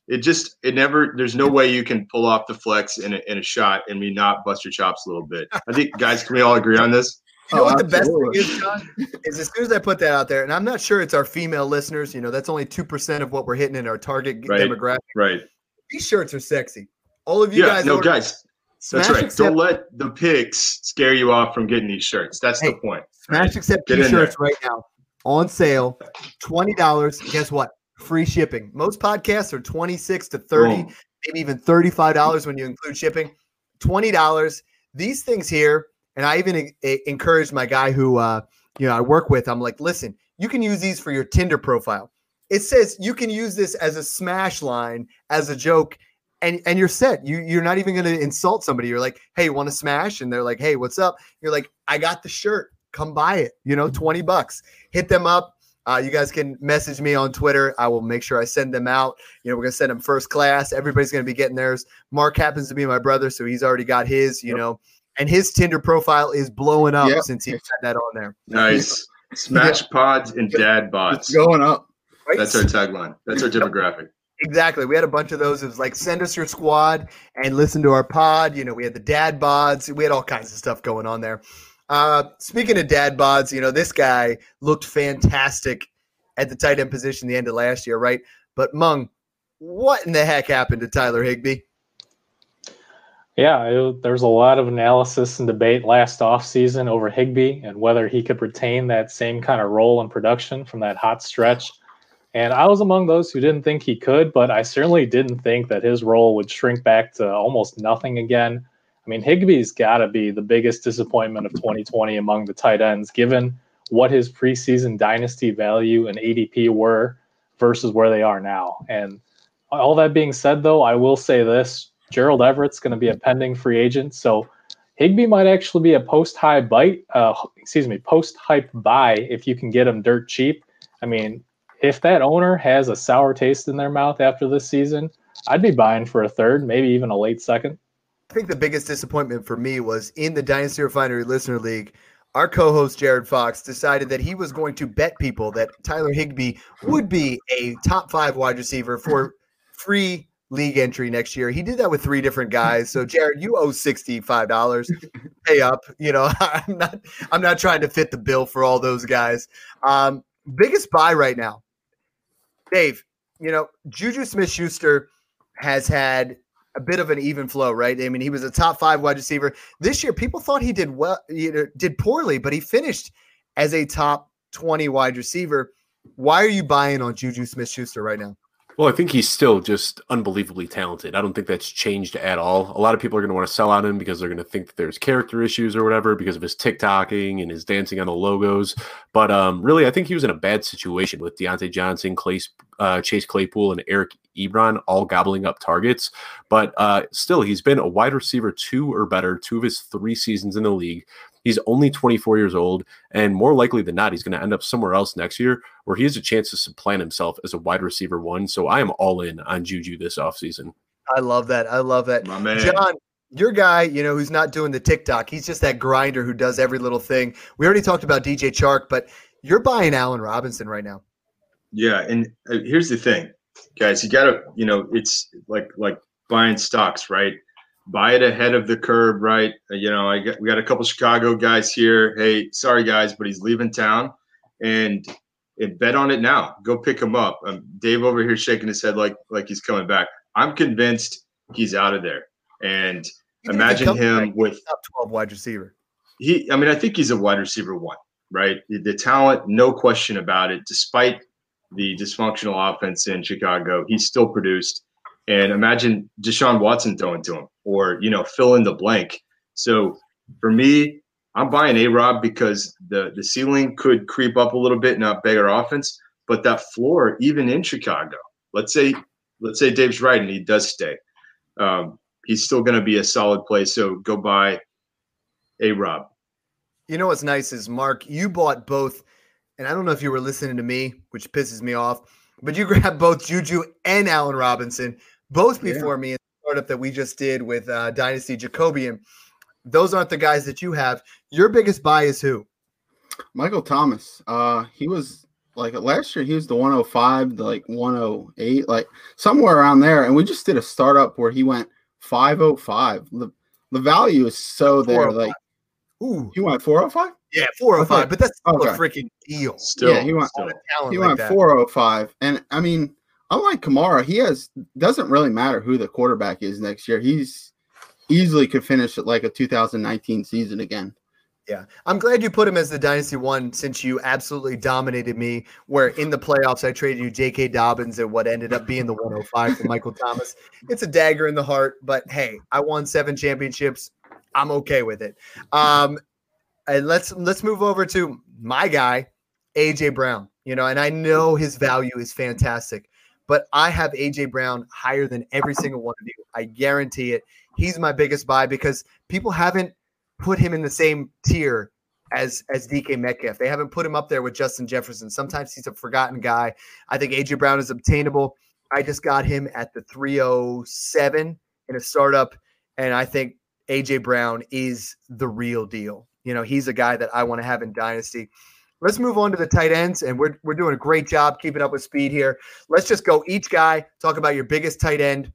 It just it never. There's no way you can pull off the flex in a, in a shot and me not bust your chops a little bit. I think guys, can we all agree on this? You know Oh, what the best thing is, John? Is as soon as I put that out there, and I'm not sure it's our female listeners, you know, that's only 2% of what we're hitting in our target Right. demographic. Right. These shirts are sexy. All of you yeah. guys, no, order guys. That's right. Accept, Don't let the pics scare you off from getting these shirts. That's Hey, the point. Smash Accept Get t-shirts right now on sale, twenty dollars. Guess what? Free shipping. Most podcasts are twenty six to thirty, Boom. maybe even thirty five dollars when you include shipping. Twenty dollars. These things here, And I even e- encouraged my guy who uh, you know I work with. I'm like, listen, you can use these for your Tinder profile. It says you can use this as a smash line, as a joke, and and you're set. You you're not even going to insult somebody. You're like, hey, want to smash? And they're like, hey, what's up? You're like, I got the shirt. Come buy it. You know, twenty bucks. Hit them up. Uh, you guys can message me on Twitter. I will make sure I send them out. You know, we're gonna send them first class. Everybody's gonna be getting theirs. Mark happens to be my brother, so he's already got his. You yep. know, and his Tinder profile is blowing up yep. since he had that on there. Nice. Smash pods and dad bods. It's going up. Right? That's our tagline. That's our demographic. Exactly. We had a bunch of those. It was like send us your squad and listen to our pod. You know, we had the dad bods. We had all kinds of stuff going on there. Uh, speaking of dad bods, you know, this guy looked fantastic at the tight end position the end of last year, right? But Meng, what in the heck happened to Tyler Higbee? Yeah, it, there's a lot of analysis and debate last offseason over Higbee and whether he could retain that same kind of role in production from that hot stretch. And I was among those who didn't think he could, but I certainly didn't think that his role would shrink back to almost nothing again. I mean, Higbee's got to be the biggest disappointment of 2020 among the tight ends, given what his preseason dynasty value and ADP were versus where they are now. And all that being said, though, I will say this Gerald Everett's going to be a pending free agent. So Higbee might actually be a post high bite, uh, excuse me, post hype buy if you can get him dirt cheap. I mean, if that owner has a sour taste in their mouth after this season, I'd be buying for a third, maybe even a late second. I think the biggest disappointment for me was in the Dynasty Refinery Listener League. Our co-host Jared Fox decided that he was going to bet people that Tyler Higbee would be a top five wide receiver for free league entry next year. He did that with three different guys. So Jared, you owe sixty-five dollars. Pay up. You know, I'm not I'm not trying to fit the bill for all those guys. Um, biggest buy right now. Dave, you know, Juju Smith Schuster has had a bit of an even flow, right? I mean, he was a top five wide receiver this year. People thought he did well, you know, did poorly, but he finished as a top 20 wide receiver. Why are you buying on Juju Smith Schuster right now? Well, I think he's still just unbelievably talented. I don't think that's changed at all. A lot of people are going to want to sell on him because they're going to think that there's character issues or whatever because of his TikToking and his dancing on the logos. But um, really, I think he was in a bad situation with Diontae Johnson, Clay, uh, Chase Claypool, and Eric Ebron all gobbling up targets. But uh, still, he's been a wide receiver two or better two of his three seasons in the league. He's only 24 years old, and more likely than not, he's going to end up somewhere else next year where he has a chance to supplant himself as a wide receiver one. So I am all in on Juju this offseason. I love that. I love that. John, your guy, you know, who's not doing the TikTok, he's just that grinder who does every little thing. We already talked about DJ Chark, but you're buying Allen Robinson right now. Yeah, and uh, here's the thing, guys. You got to, you know, it's like like buying stocks, right? Buy it ahead of the curve, right? You know, I got we got a couple Chicago guys here. Hey, sorry guys, but he's leaving town, and, and bet on it now. Go pick him up. Um, Dave over here shaking his head like like he's coming back. I'm convinced he's out of there. And imagine him with top 12 wide receiver. He, I mean, I think he's a wide receiver one, right? The, the talent, no question about it. Despite the dysfunctional offense in Chicago, he's still produced. And imagine Deshaun Watson throwing to him or, you know, fill in the blank. So for me, I'm buying A Rob because the, the ceiling could creep up a little bit, not bigger offense, but that floor, even in Chicago, let's say, let's say Dave's right and he does stay. Um, he's still going to be a solid play. So go buy A Rob. You know what's nice is Mark, you bought both, and I don't know if you were listening to me, which pisses me off, but you grabbed both Juju and Allen Robinson both before yeah. me in the startup that we just did with uh, Dynasty Jacobian. Those aren't the guys that you have. Your biggest buy is who? Michael Thomas. Uh, he was like last year. He was the 105, the like 108, like somewhere around there. And we just did a startup where he went 505. The the value is so there. Like, ooh, he went 405. Yeah, 405, but that's still okay. a freaking deal. Still, yeah, he went. Still. He like went 405, and I mean, unlike Kamara, he has doesn't really matter who the quarterback is next year. He's easily could finish at like a 2019 season again. Yeah, I'm glad you put him as the dynasty one since you absolutely dominated me. Where in the playoffs, I traded you J.K. Dobbins and what ended up being the 105 for Michael Thomas. It's a dagger in the heart, but hey, I won seven championships. I'm okay with it. Um, and let's let's move over to my guy, AJ Brown. You know, and I know his value is fantastic, but I have AJ Brown higher than every single one of you. I guarantee it. He's my biggest buy because people haven't put him in the same tier as as DK Metcalf. They haven't put him up there with Justin Jefferson. Sometimes he's a forgotten guy. I think AJ Brown is obtainable. I just got him at the 307 in a startup, and I think AJ Brown is the real deal. You know, he's a guy that I want to have in Dynasty. Let's move on to the tight ends, and we're, we're doing a great job keeping up with speed here. Let's just go each guy, talk about your biggest tight end.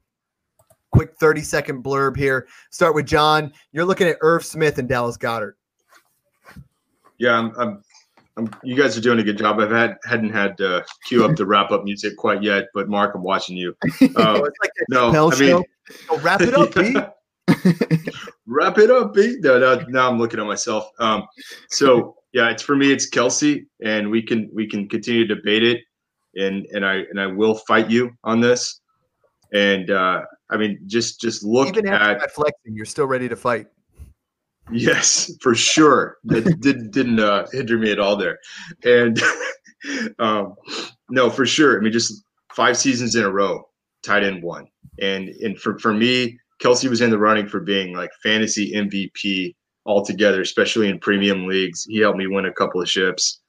Quick 30 second blurb here. Start with John. You're looking at Irv Smith and Dallas Goedert. Yeah, I'm, I'm, I'm, you guys are doing a good job. I've had hadn't had uh, queue up the wrap up music quite yet, but Mark, I'm watching you. Uh, Oh, it's like no, I mean. Oh, wrap it up, B. Wrap it up, B. No, no, now I'm looking at myself. Um, so yeah, it's for me. It's Kelce, and we can we can continue to debate it, and and I and I will fight you on this. And uh, I mean, just just look Even after at flexing, you're still ready to fight. Yes, for sure. That didn't didn't uh, hinder me at all there, and um, no, for sure. I mean, just five seasons in a row, tight end one, and and for for me, Kelce was in the running for being like fantasy MVP altogether, especially in premium leagues. He helped me win a couple of ships,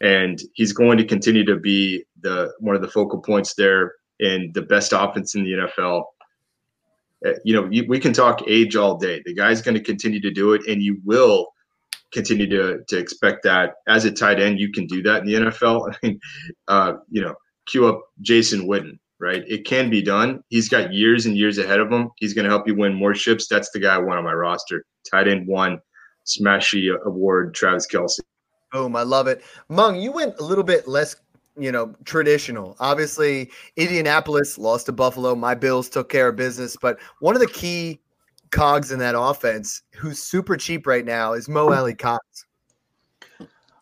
and he's going to continue to be the one of the focal points there in the best offense in the NFL uh, you know, you, we can talk age all day. The guy's going to continue to do it, and you will continue to to expect that as a tight end. You can do that in the NFL. I mean, uh, you know, cue up Jason Witten, right? It can be done. He's got years and years ahead of him. He's going to help you win more ships. That's the guy I want on my roster. Tight end one, Smashy Award, Travis Kelce. Boom, I love it. Meng, you went a little bit less, you know, traditional. Obviously, Indianapolis lost to Buffalo. My Bills took care of business, but one of the key cogs in that offense, who's super cheap right now, is Mo Alie-Cox.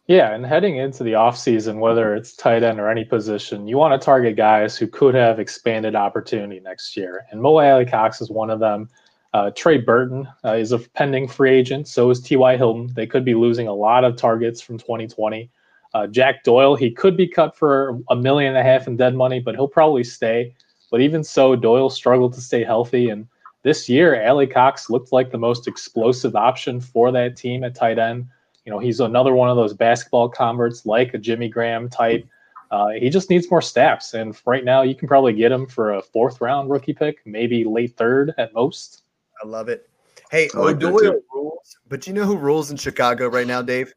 Yeah, and heading into the offseason, whether it's tight end or any position, you want to target guys who could have expanded opportunity next year. And Mo Alie-Cox is one of them. Uh, Trey Burton uh, is a pending free agent. So is T.Y. Hilton. They could be losing a lot of targets from 2020. Uh, Jack Doyle, he could be cut for a million and a half in dead money, but he'll probably stay. But even so, Doyle struggled to stay healthy. And this year, Alie-Cox looked like the most explosive option for that team at tight end. You know, he's another one of those basketball converts like a Jimmy Graham type. Uh, he just needs more snaps. And right now, you can probably get him for a fourth round rookie pick, maybe late third at most. I love it. Hey, I like O'Doyle rules, but you know who rules in Chicago right now, Dave?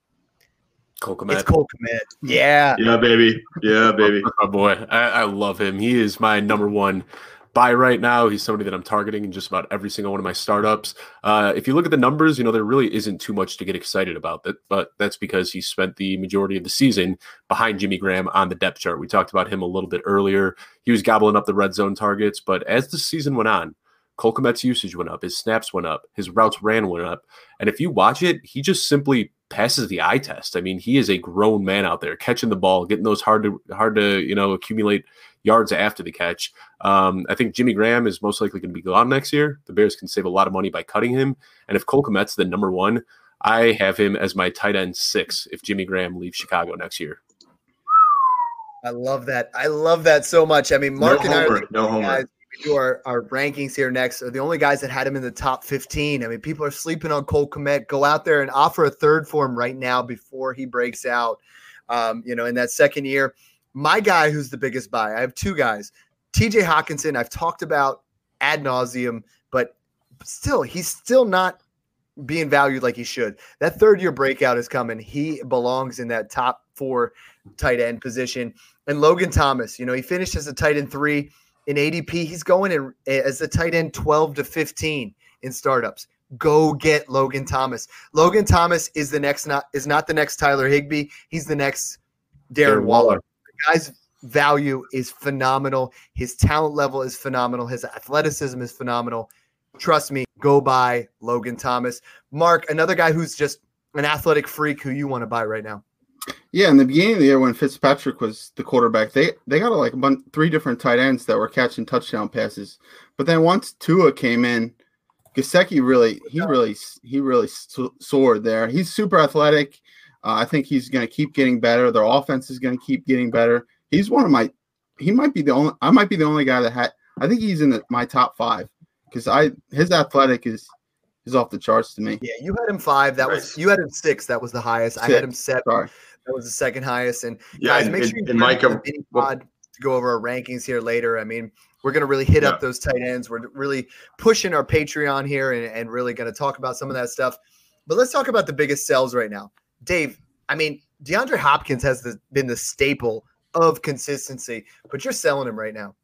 Cole It's Kmet. Cole Kmet. Yeah. Yeah, baby. Yeah, baby. Oh boy, I, I love him. He is my number one buy right now. He's somebody that I'm targeting in just about every single one of my startups. Uh, if you look at the numbers, you know there really isn't too much to get excited about. That, but that's because he spent the majority of the season behind Jimmy Graham on the depth chart. We talked about him a little bit earlier. He was gobbling up the red zone targets, but as the season went on, Cole Kmet's usage went up, his snaps went up, his routes ran went up, and if you watch it, he just simply passes the eye test. I mean, he is a grown man out there catching the ball, getting those hard to hard to you know accumulate yards after the catch. Um, I think Jimmy Graham is most likely going to be gone next year. The Bears can save a lot of money by cutting him, and if Cole Kmet's the number one, I have him as my tight end six if Jimmy Graham leaves Chicago next year. I love that. I love that so much. I mean, Mark no and I are homer. the No homer. We do our, our rankings here next are the only guys that had him in the top 15. I mean, people are sleeping on Cole Kmet. Go out there and offer a third for him right now before he breaks out. Um, you know, in that second year. My guy who's the biggest buy, I have two guys. TJ Hockenson, I've talked about ad nauseum, but still, he's still not being valued like he should. That third year breakout is coming. He belongs in that top four tight end position. And Logan Thomas, you know, he finished as a tight end three in ADP. He's going in eh, as a tight end 12 to 15 in startups. Go get Logan Thomas. Logan Thomas is the next not is not the next Tyler Higbee. He's the next Darren, Darren Waller. Waller. The guy's value is phenomenal. His talent level is phenomenal. His athleticism is phenomenal. Trust me, go buy Logan Thomas. Mark, another guy who's just an athletic freak who you want to buy right now. Yeah, in the beginning of the year when Fitzpatrick was the quarterback, they they got like a bunch, three different tight ends that were catching touchdown passes. But then once Tua came in, Gesicki really, he really, he really soared there. He's super athletic. Uh, I think he's going to keep getting better. Their offense is going to keep getting better. He's one of my, he might be the only, I might be the only guy that had, I think he's in the, my top five because I, his athletic is, is off the charts to me. Yeah, you had him five. That was you had him six. That was the highest. Six. I had him seven. Sorry. That was the second highest. And yeah, guys, and, make sure you and Mike, um, pod to go over our rankings here later. I mean, we're going to really hit yeah. up those tight ends. We're really pushing our Patreon here and, and really going to talk about some of that stuff. But let's talk about the biggest sells right now. Dave, I mean, DeAndre Hopkins has the, been the staple of consistency, but you're selling him right now.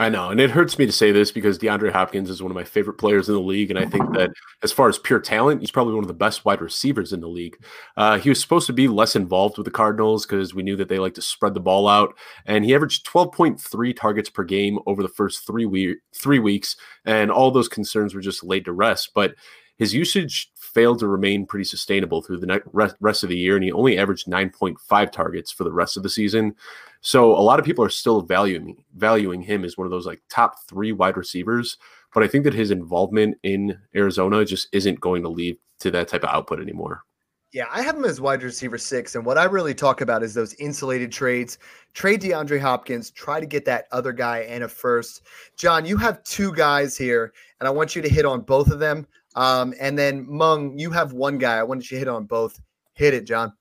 I know, and it hurts me to say this because DeAndre Hopkins is one of my favorite players in the league, and I think that as far as pure talent, he's probably one of the best wide receivers in the league. Uh, he was supposed to be less involved with the Cardinals because we knew that they like to spread the ball out, and he averaged 12.3 targets per game over the first three we- three weeks, and all those concerns were just laid to rest. But his usage failed to remain pretty sustainable through the rest of the year, and he only averaged 9.5 targets for the rest of the season. So a lot of people are still valuing valuing him as one of those like top three wide receivers. But I think that his involvement in Arizona just isn't going to lead to that type of output anymore. Yeah, I have him as wide receiver six. And what I really talk about is those insulated trades. Trade DeAndre Hopkins, try to get that other guy and a first. John, you have two guys here, and I want you to hit on both of them. Um, and then Meng, you have one guy. I want you to hit on both. Hit it, John.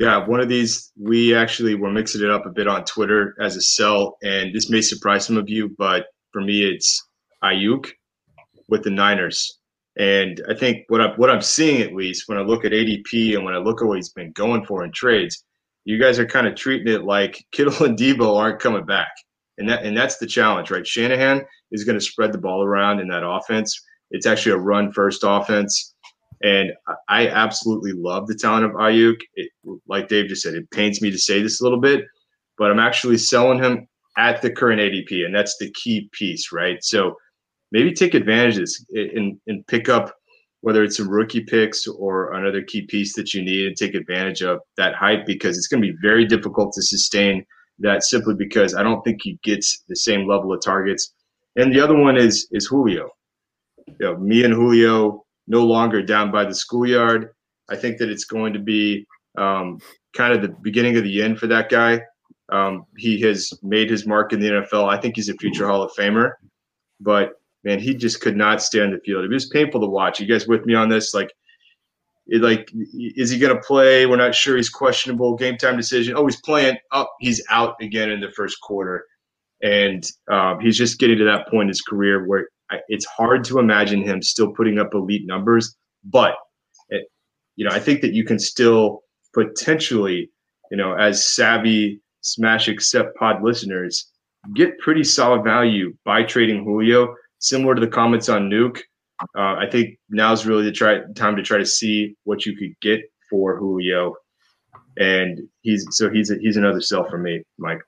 Yeah, one of these we actually were mixing it up a bit on Twitter as a sell, and this may surprise some of you, but for me, it's Aiyuk with the Niners. And I think what I'm what I'm seeing at least when I look at ADP and when I look at what he's been going for in trades, you guys are kind of treating it like Kittle and Deebo aren't coming back, and that and that's the challenge, right? Shanahan is going to spread the ball around in that offense. It's actually a run first offense. And I absolutely love the talent of Aiyuk. It, like Dave just said, it pains me to say this a little bit, but I'm actually selling him at the current ADP, and that's the key piece, right? So maybe take advantage of this and, and pick up whether it's some rookie picks or another key piece that you need and take advantage of that hype because it's going to be very difficult to sustain that simply because I don't think he gets the same level of targets. And the other one is is Julio. You know, me and Julio no longer down by the schoolyard. I think that it's going to be um, kind of the beginning of the end for that guy. Um, he has made his mark in the NFL. I think he's a future Hall of Famer, but man, he just could not stay on the field. It was painful to watch. You guys with me on this? Like, it, like, is he going to play? We're not sure. He's questionable. Game time decision. Oh, he's playing. Oh, he's out again in the first quarter, and um, he's just getting to that point in his career where it's hard to imagine him still putting up elite numbers, but it, you know, I think that you can still potentially, you know, as savvy Smash Accept Pod listeners, get pretty solid value by trading Julio. Similar to the comments on Nuk, uh, I think now's really the try, time to try to see what you could get for Julio, and he's so he's a, he's another sell for me, Mike.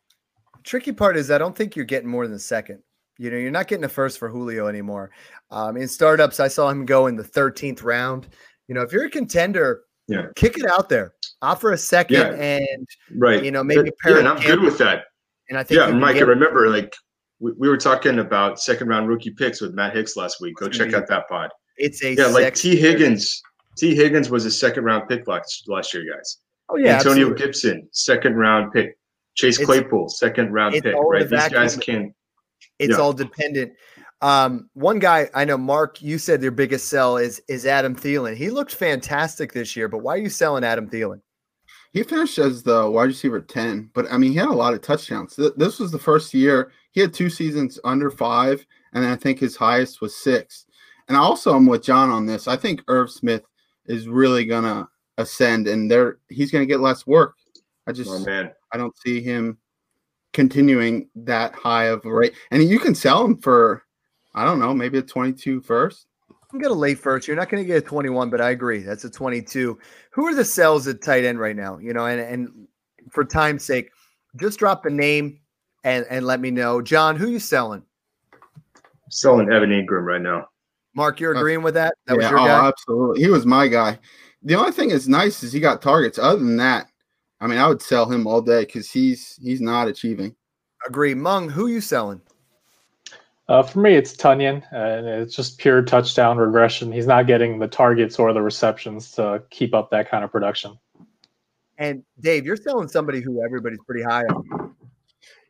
Tricky part is I don't think you're getting more than second. You know, you're not getting a first for Julio anymore. Um, in startups, I saw him go in the 13th round. You know, if you're a contender, yeah, kick it out there, offer a second, yeah. and right, you know, maybe yeah, and I'm good with that. And I think, yeah, Mike, I remember like we, we were talking about second round rookie picks with Matt Hicks last week. Go check out that pod. It's a yeah, like Tee Higgins. Tee Higgins was a second round pick last last year, guys. Oh yeah, Antonio absolutely. Gibson, second round pick. Chase Claypool, second round pick. Right, these guys can it's yeah. all dependent. Um, one guy I know, Mark, you said your biggest sell is is Adam Thielen. He looked fantastic this year, but why are you selling Adam Thielen? He finished as the wide receiver 10, but I mean, he had a lot of touchdowns. This was the first year he had two seasons under five, and I think his highest was six. And also, I'm with John on this. I think Irv Smith is really gonna ascend, and there he's gonna get less work. I just, oh, man. I don't see him continuing that high of a rate. And you can sell them for, I don't know, maybe a 22 first. You get a late first. You're not going to get a 21, but I agree. That's a 22. Who are the sells at tight end right now? You know, and, and for time's sake, just drop the name and, and let me know. John, who you selling? Selling Evan Engram right now. Mark, you're uh, agreeing with that? That yeah, was your oh, guy? absolutely. He was my guy. The only thing that's nice is he got targets. Other than that, I mean, I would sell him all day because he's he's not achieving. Agree, Meng. Who you selling? Uh, for me, it's Tonyan, and it's just pure touchdown regression. He's not getting the targets or the receptions to keep up that kind of production. And Dave, you're selling somebody who everybody's pretty high on.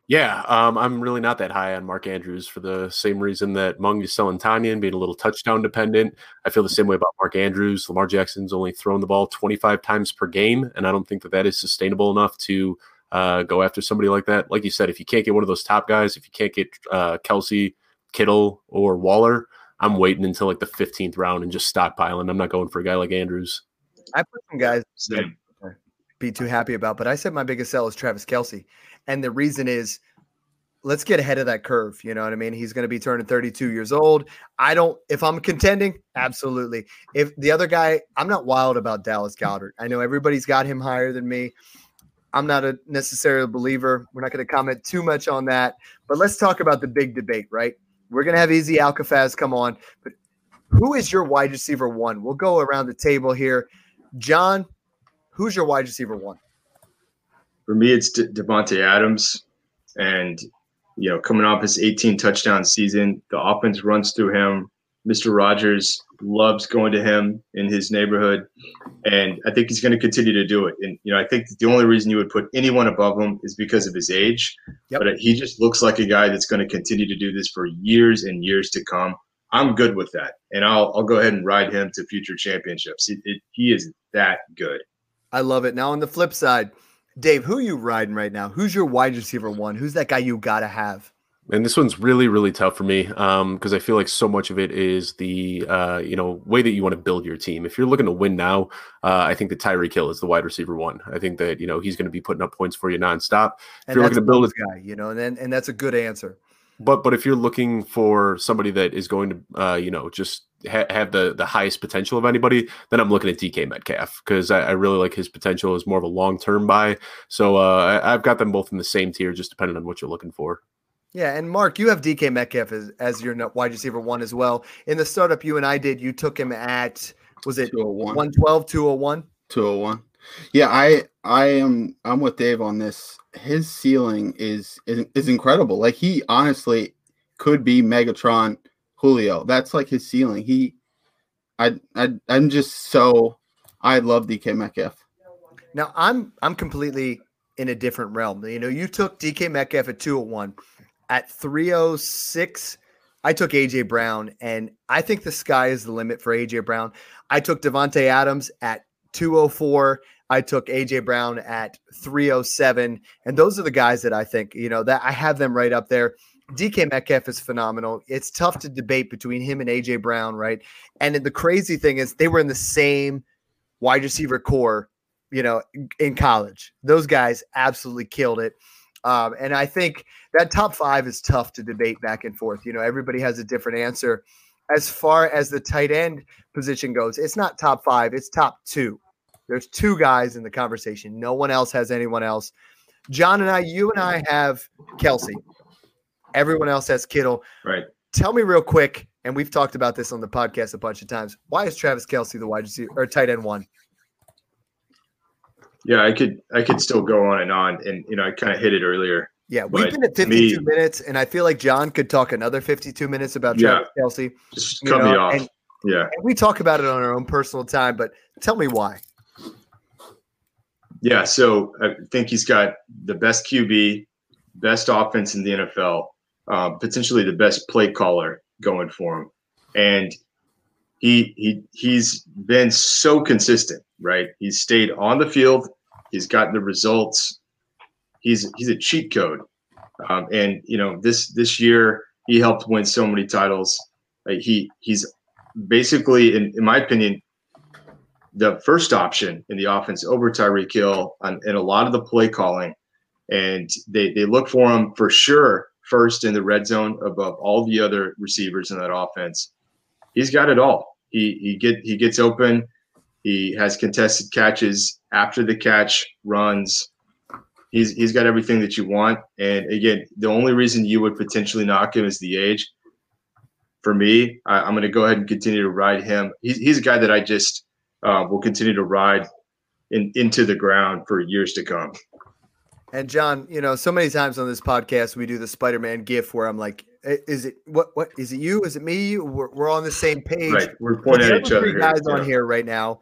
Yeah, um, I'm really not that high on Mark Andrews for the same reason that Meng is selling Tonyan, being a little touchdown dependent. I feel the same way about Mark Andrews. Lamar Jackson's only thrown the ball 25 times per game, and I don't think that that is sustainable enough to uh, go after somebody like that. Like you said, if you can't get one of those top guys, if you can't get uh, Kelce, Kittle, or Waller, I'm waiting until like the 15th round and just stockpiling. I'm not going for a guy like Andrews. I put some guys be too happy about, but I said my biggest sell is Travis Kelce. And the reason is let's get ahead of that curve. You know what I mean? He's going to be turning 32 years old. I don't, if I'm contending, absolutely. If the other guy, I'm not wild about Dallas Goedert. I know everybody's got him higher than me. I'm not a necessarily believer. We're not going to comment too much on that. But let's talk about the big debate, right? We're going to have Easy Alcafaz come on. But who is your wide receiver one? We'll go around the table here. John, who's your wide receiver one? For me, it's De- Davante Adams, and you know, coming off his 18 touchdown season, the offense runs through him. Mr. Rogers loves going to him in his neighborhood, and I think he's going to continue to do it. And you know, I think the only reason you would put anyone above him is because of his age. Yep. But he just looks like a guy that's going to continue to do this for years and years to come. I'm good with that, and I'll I'll go ahead and ride him to future championships. It, it, he is that good. I love it. Now on the flip side, Dave, who are you riding right now? Who's your wide receiver one? Who's that guy you got to have? And this one's really, really tough for me because um, I feel like so much of it is the uh, you know way that you want to build your team. If you're looking to win now, uh, I think that Tyreek Hill is the wide receiver one. I think that you know he's going to be putting up points for you nonstop. If and you're looking to build a guy, you know, and then, and that's a good answer. But but if you're looking for somebody that is going to uh, you know just ha- have the the highest potential of anybody, then I'm looking at DK Metcalf because I, I, really like his potential as more of a long term buy. So uh, I, I've got them both in the same tier, just depending on what you're looking for. Yeah, and Mark, you have DK Metcalf as, as your wide receiver one as well. In the startup you and I did, you took him at was it 112, 201? 201. Yeah, I I am I'm with Dave on this. His ceiling is is, is incredible. Like he honestly could be Megatron Julio. That's like his ceiling. He, I, I, I'm just so. I love DK Metcalf. Now I'm I'm completely in a different realm. You know, you took DK Metcalf at 201. At 306, I took AJ Brown, and I think the sky is the limit for AJ Brown. I took Davante Adams at 204. I took AJ Brown at 307, and those are the guys that I think you know that I have them right up there. DK Metcalf is phenomenal. It's tough to debate between him and AJ Brown, right? And the crazy thing is they were in the same wide receiver core, you know, in college. Those guys absolutely killed it. Um, and I think that top five is tough to debate back and forth. You know, everybody has a different answer. As far as the tight end position goes, it's not top five, it's top two. There's two guys in the conversation. No one else has anyone else. John and I, you and I have Kelce. Everyone else has Kittle. Right. Tell me real quick, and we've talked about this on the podcast a bunch of times. Why is Travis Kelce the wide receiver or tight end one? Yeah, I could I could still go on and on, and you know I kind of hit it earlier. Yeah, we've been at 52 me, minutes, and I feel like John could talk another 52 minutes about Travis yeah, Kelce. Just cut know, me off. And, yeah, and we talk about it on our own personal time, but tell me why. Yeah, so I think he's got the best QB, best offense in the NFL, um, potentially the best play caller going for him, and he he he's been so consistent. Right, he's stayed on the field. He's gotten the results. He's he's a cheat code, um, and you know this this year he helped win so many titles. Like he he's basically, in, in my opinion, the first option in the offense over Tyreek Hill and, and a lot of the play calling. And they, they look for him for sure first in the red zone above all the other receivers in that offense. He's got it all. He he get he gets open. He has contested catches after the catch, runs. He's he's got everything that you want. And again, the only reason you would potentially knock him is the age. For me, I, am going to go ahead and continue to ride him. He's he's a guy that I just uh, will continue to ride in, into the ground for years to come. And John, you know, so many times on this podcast we do the Spider-Man gif where I'm like Is it what? What is it? You? Is it me? We're, we're on the same page. Right. We're pointing at each other. Three Here. guys Yeah. on here right now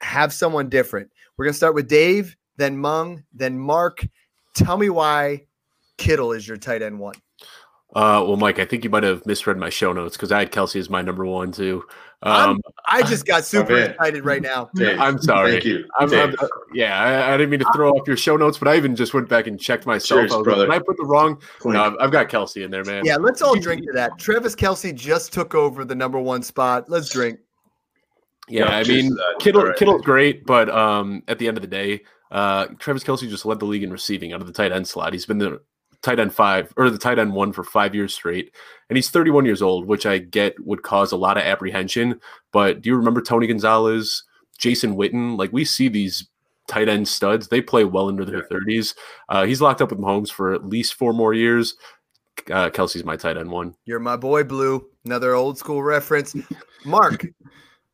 have someone different. We're gonna start with Dave, then Meng, then Mark. Tell me why Kittle is your tight end one. Uh, well, Mike, I think you might have misread my show notes because I had Kelce as my number one too. I'm- Um, I just got super man. excited right now. Dave, I'm sorry. Thank you. I'm, I'm- Dave. yeah, I, I didn't mean to throw off your show notes, but I even just went back and checked myself. Cheers, I was like, brother. Did I put the wrong? Clink. No, I've, I've got Kelce in there, man. Yeah, let's all drink to that. Travis Kelce just took over the number one spot. Let's drink. Yeah, Yeah, I mean, to that. Kittle All right. Kittle's great, but um, at the end of the day, uh, Travis Kelce just led the league in receiving out of the tight end slot. He's been the tight end five or the tight end one for five years straight, and he's 31 years old, which I get would cause a lot of apprehension. But do you remember Tony Gonzalez, Jason Witten? Like we see these tight end studs; they play well into their 30s. Uh, he's locked up with Mahomes for at least four more years. Uh, Kelce's my tight end one. You're my boy, Blue. Another old school reference. Mark,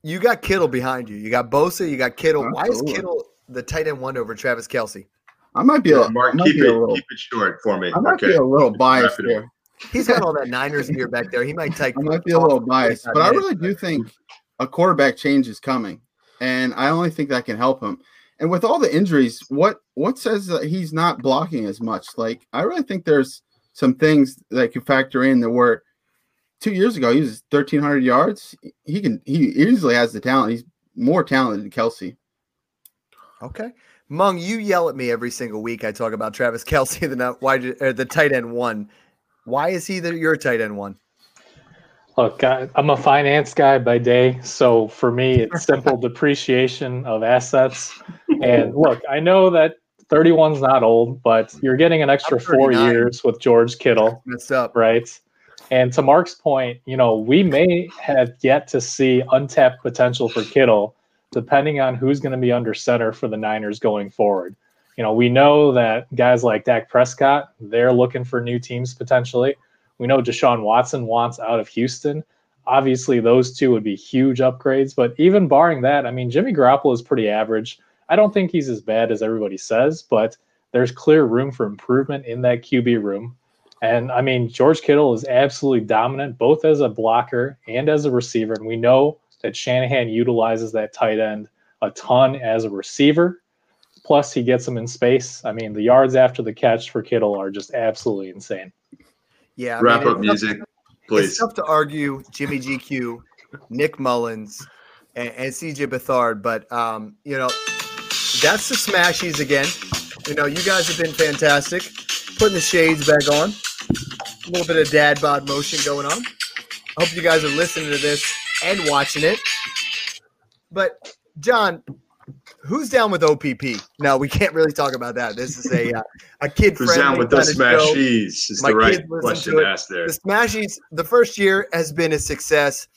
you got Kittle behind you. You got Bosa. You got Kittle. Why is Kittle the tight end one over Travis Kelce? I might be a, Mark, might keep be it a little, keep it short for me. I might okay. be a little biased Wrap it up. here. He's got all that Niners gear back there. He might take. I might be a little biased, but I really do think a quarterback change is coming, and I only think that can help him. And with all the injuries, what what says that he's not blocking as much? Like I really think there's some things that can factor in that were two years ago he was 1300 yards. He can he easily has the talent. He's more talented than Kelce. Okay. Meng, you yell at me every single week. I talk about Travis Kelce, the wide the tight end one. Why is he the your tight end one? Look, I, I'm a finance guy by day, so for me, it's simple depreciation of assets. And look, I know that 31's not old, but you're getting an extra four years with George Kittle, Messed up. right? And to Mark's point, you know, we may have yet to see untapped potential for Kittle, depending on who's going to be under center for the Niners going forward. You know, we know that guys like Dak Prescott, they're looking for new teams potentially. We know Deshaun Watson wants out of Houston. Obviously, those two would be huge upgrades. But even barring that, I mean, Jimmy Garoppolo is pretty average. I don't think he's as bad as everybody says, but there's clear room for improvement in that QB room. And I mean, George Kittle is absolutely dominant, both as a blocker and as a receiver. And we know that Shanahan utilizes that tight end a ton as a receiver. Plus, he gets them in space. I mean, the yards after the catch for Kittle are just absolutely insane. Yeah. I Wrap mean, up it's music, Tough, it's please. tough to argue Jimmy GQ, Nick Mullens, and, and CJ Beathard, but um, you know, that's the smashies again. You know, you guys have been fantastic. Putting the shades back on. A little bit of dad bod motion going on. I hope you guys are listening to this and watching it. But John, who's down with OPP? No, we can't really talk about that. This is a uh, a kid Who's down with the kind of show. smashies? Is My the right question to ask there. The Smashies, the first year has been a success.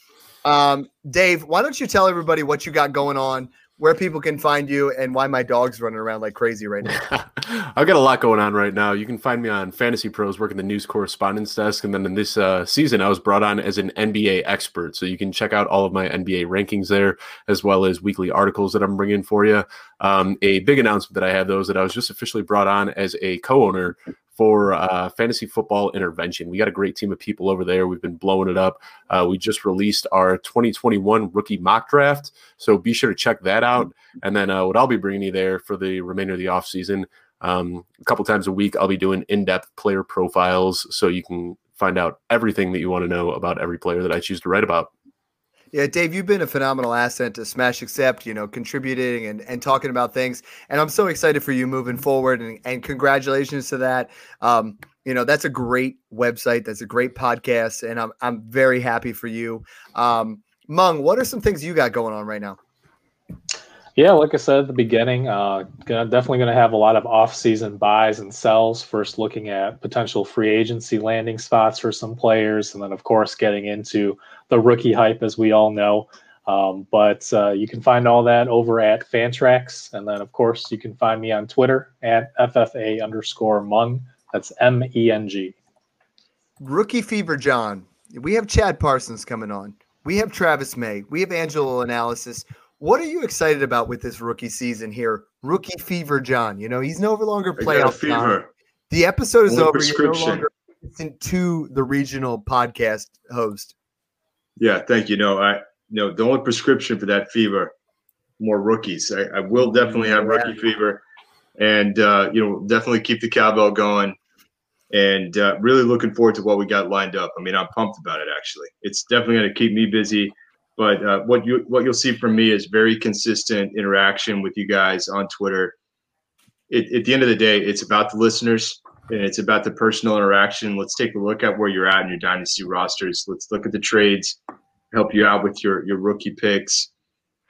Um, Dave, why don't you tell everybody what you got going on, where people can find you, and why my dog's running around like crazy right now? I've got a lot going on right now. You can find me on Fantasy Pros working the news correspondence desk. And then in this uh, season, I was brought on as an NBA expert. So you can check out all of my NBA rankings there, as well as weekly articles that I'm bringing for you. Um, a big announcement that I have, though, is that I was just officially brought on as a co owner for uh, Fantasy Football Intervention. We got a great team of people over there. We've been blowing it up. Uh, we just released our 2021 rookie mock draft. So be sure to check that out. And then uh, what I'll be bringing you there for the remainder of the offseason um, a couple times a week, I'll be doing in depth player profiles so you can find out everything that you want to know about every player that I choose to write about. Yeah, Dave, you've been a phenomenal asset to Smash Accept, you know, contributing and, and talking about things. And I'm so excited for you moving forward and, and congratulations to that. Um, you know, that's a great website. That's a great podcast. And I'm, I'm very happy for you. Um, Meng, what are some things you got going on right now? Yeah, like I said at the beginning, uh, gonna, definitely going to have a lot of off-season buys and sells. First, looking at potential free agency landing spots for some players, and then, of course, getting into the rookie hype, as we all know. Um, but uh, you can find all that over at Fantrax, and then, of course, you can find me on Twitter at FFA underscore Meng. That's M E N G. Rookie Fever John. We have Chad Parsons coming on. We have Travis May. We have Angelo Analysis. What are you excited about with this rookie season here? Rookie Fever John. You know, he's no longer I playoff time. fever. The episode is Full over. You're no longer adjacent to the regional podcast host. Yeah, thank you. No, I no the only prescription for that fever, more rookies. I, I will definitely have rookie fever, and uh, you know definitely keep the cowbell going, and uh, really looking forward to what we got lined up. I mean, I'm pumped about it. Actually, it's definitely going to keep me busy. But uh, what you what you'll see from me is very consistent interaction with you guys on Twitter. It, at the end of the day, it's about the listeners it's about the personal interaction. Let's take a look at where you're at in your dynasty rosters. Let's look at the trades, help you out with your your rookie picks.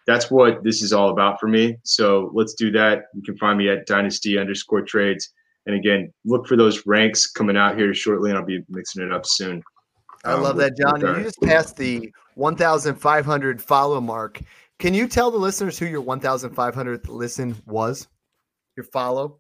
That's what this is all about for me. So let's do that. You can find me at dynasty underscore trades. And again, look for those ranks coming out here shortly, and I'll be mixing it up soon. I love um, that, John. You just passed the 1,500 follow mark. Can you tell the listeners who your 1,500th listen was? Your follow?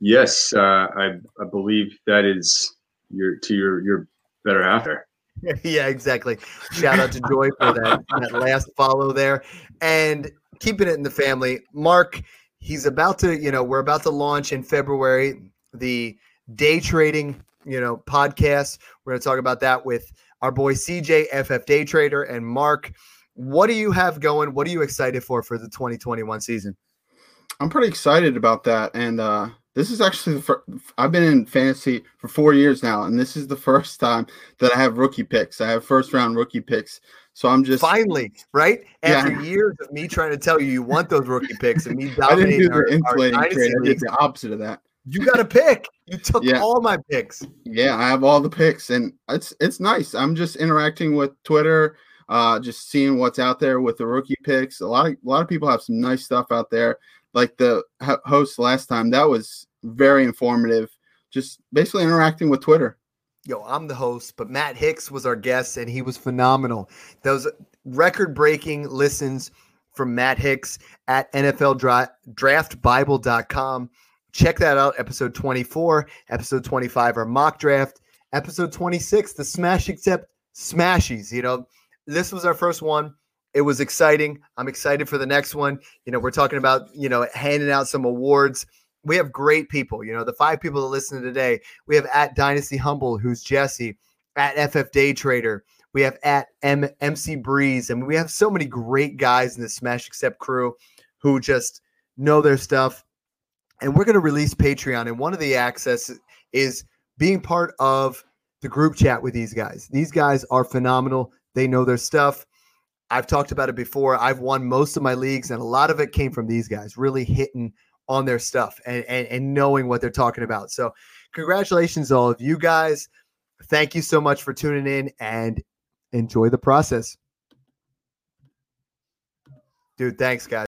Yes, uh, I I believe that is your to your your better half there. yeah, exactly. Shout out to Joy for that, that last follow there, and keeping it in the family. Mark, he's about to, you know, we're about to launch in February the day trading, you know, podcast. We're going to talk about that with our boy CJ, FF Day Trader, and Mark. What do you have going? What are you excited for for the 2021 season? I'm pretty excited about that, and uh, this is actually the first. I've been in fantasy for four years now, and this is the first time that I have rookie picks. I have first round rookie picks. So I'm just finally right after yeah. years of me trying to tell you you want those rookie picks and me dominating I didn't do the our, inflating our trade. I did the opposite of that. You got a pick. You took yeah. all my picks. Yeah, I have all the picks, and it's it's nice. I'm just interacting with Twitter, uh, just seeing what's out there with the rookie picks. A lot of a lot of people have some nice stuff out there like the host last time. That was very informative. Just basically interacting with Twitter. Yo, I'm the host, but Matt Hicks was our guest, and he was phenomenal. Those record-breaking listens from Matt Hicks at NFL draftbible.com. Check that out. Episode 24, episode 25, our mock draft, episode 26, the smash accept smashies. You know, this was our first one. It was exciting. I'm excited for the next one. You know, we're talking about, you know, handing out some awards. We have great people. You know, the five people that listen today, we have at Dynasty Humble, who's Jesse, at FF Day Trader. We have at M- MC Breeze. and we have so many great guys in the Smash Accept crew who just know their stuff. And we're going to release Patreon. And one of the access is being part of the group chat with these guys. These guys are phenomenal. They know their stuff. I've talked about it before. I've won most of my leagues, and a lot of it came from these guys really hitting on their stuff and, and, and knowing what they're talking about. So, congratulations, all of you guys. Thank you so much for tuning in and enjoy the process. Dude, thanks, guys.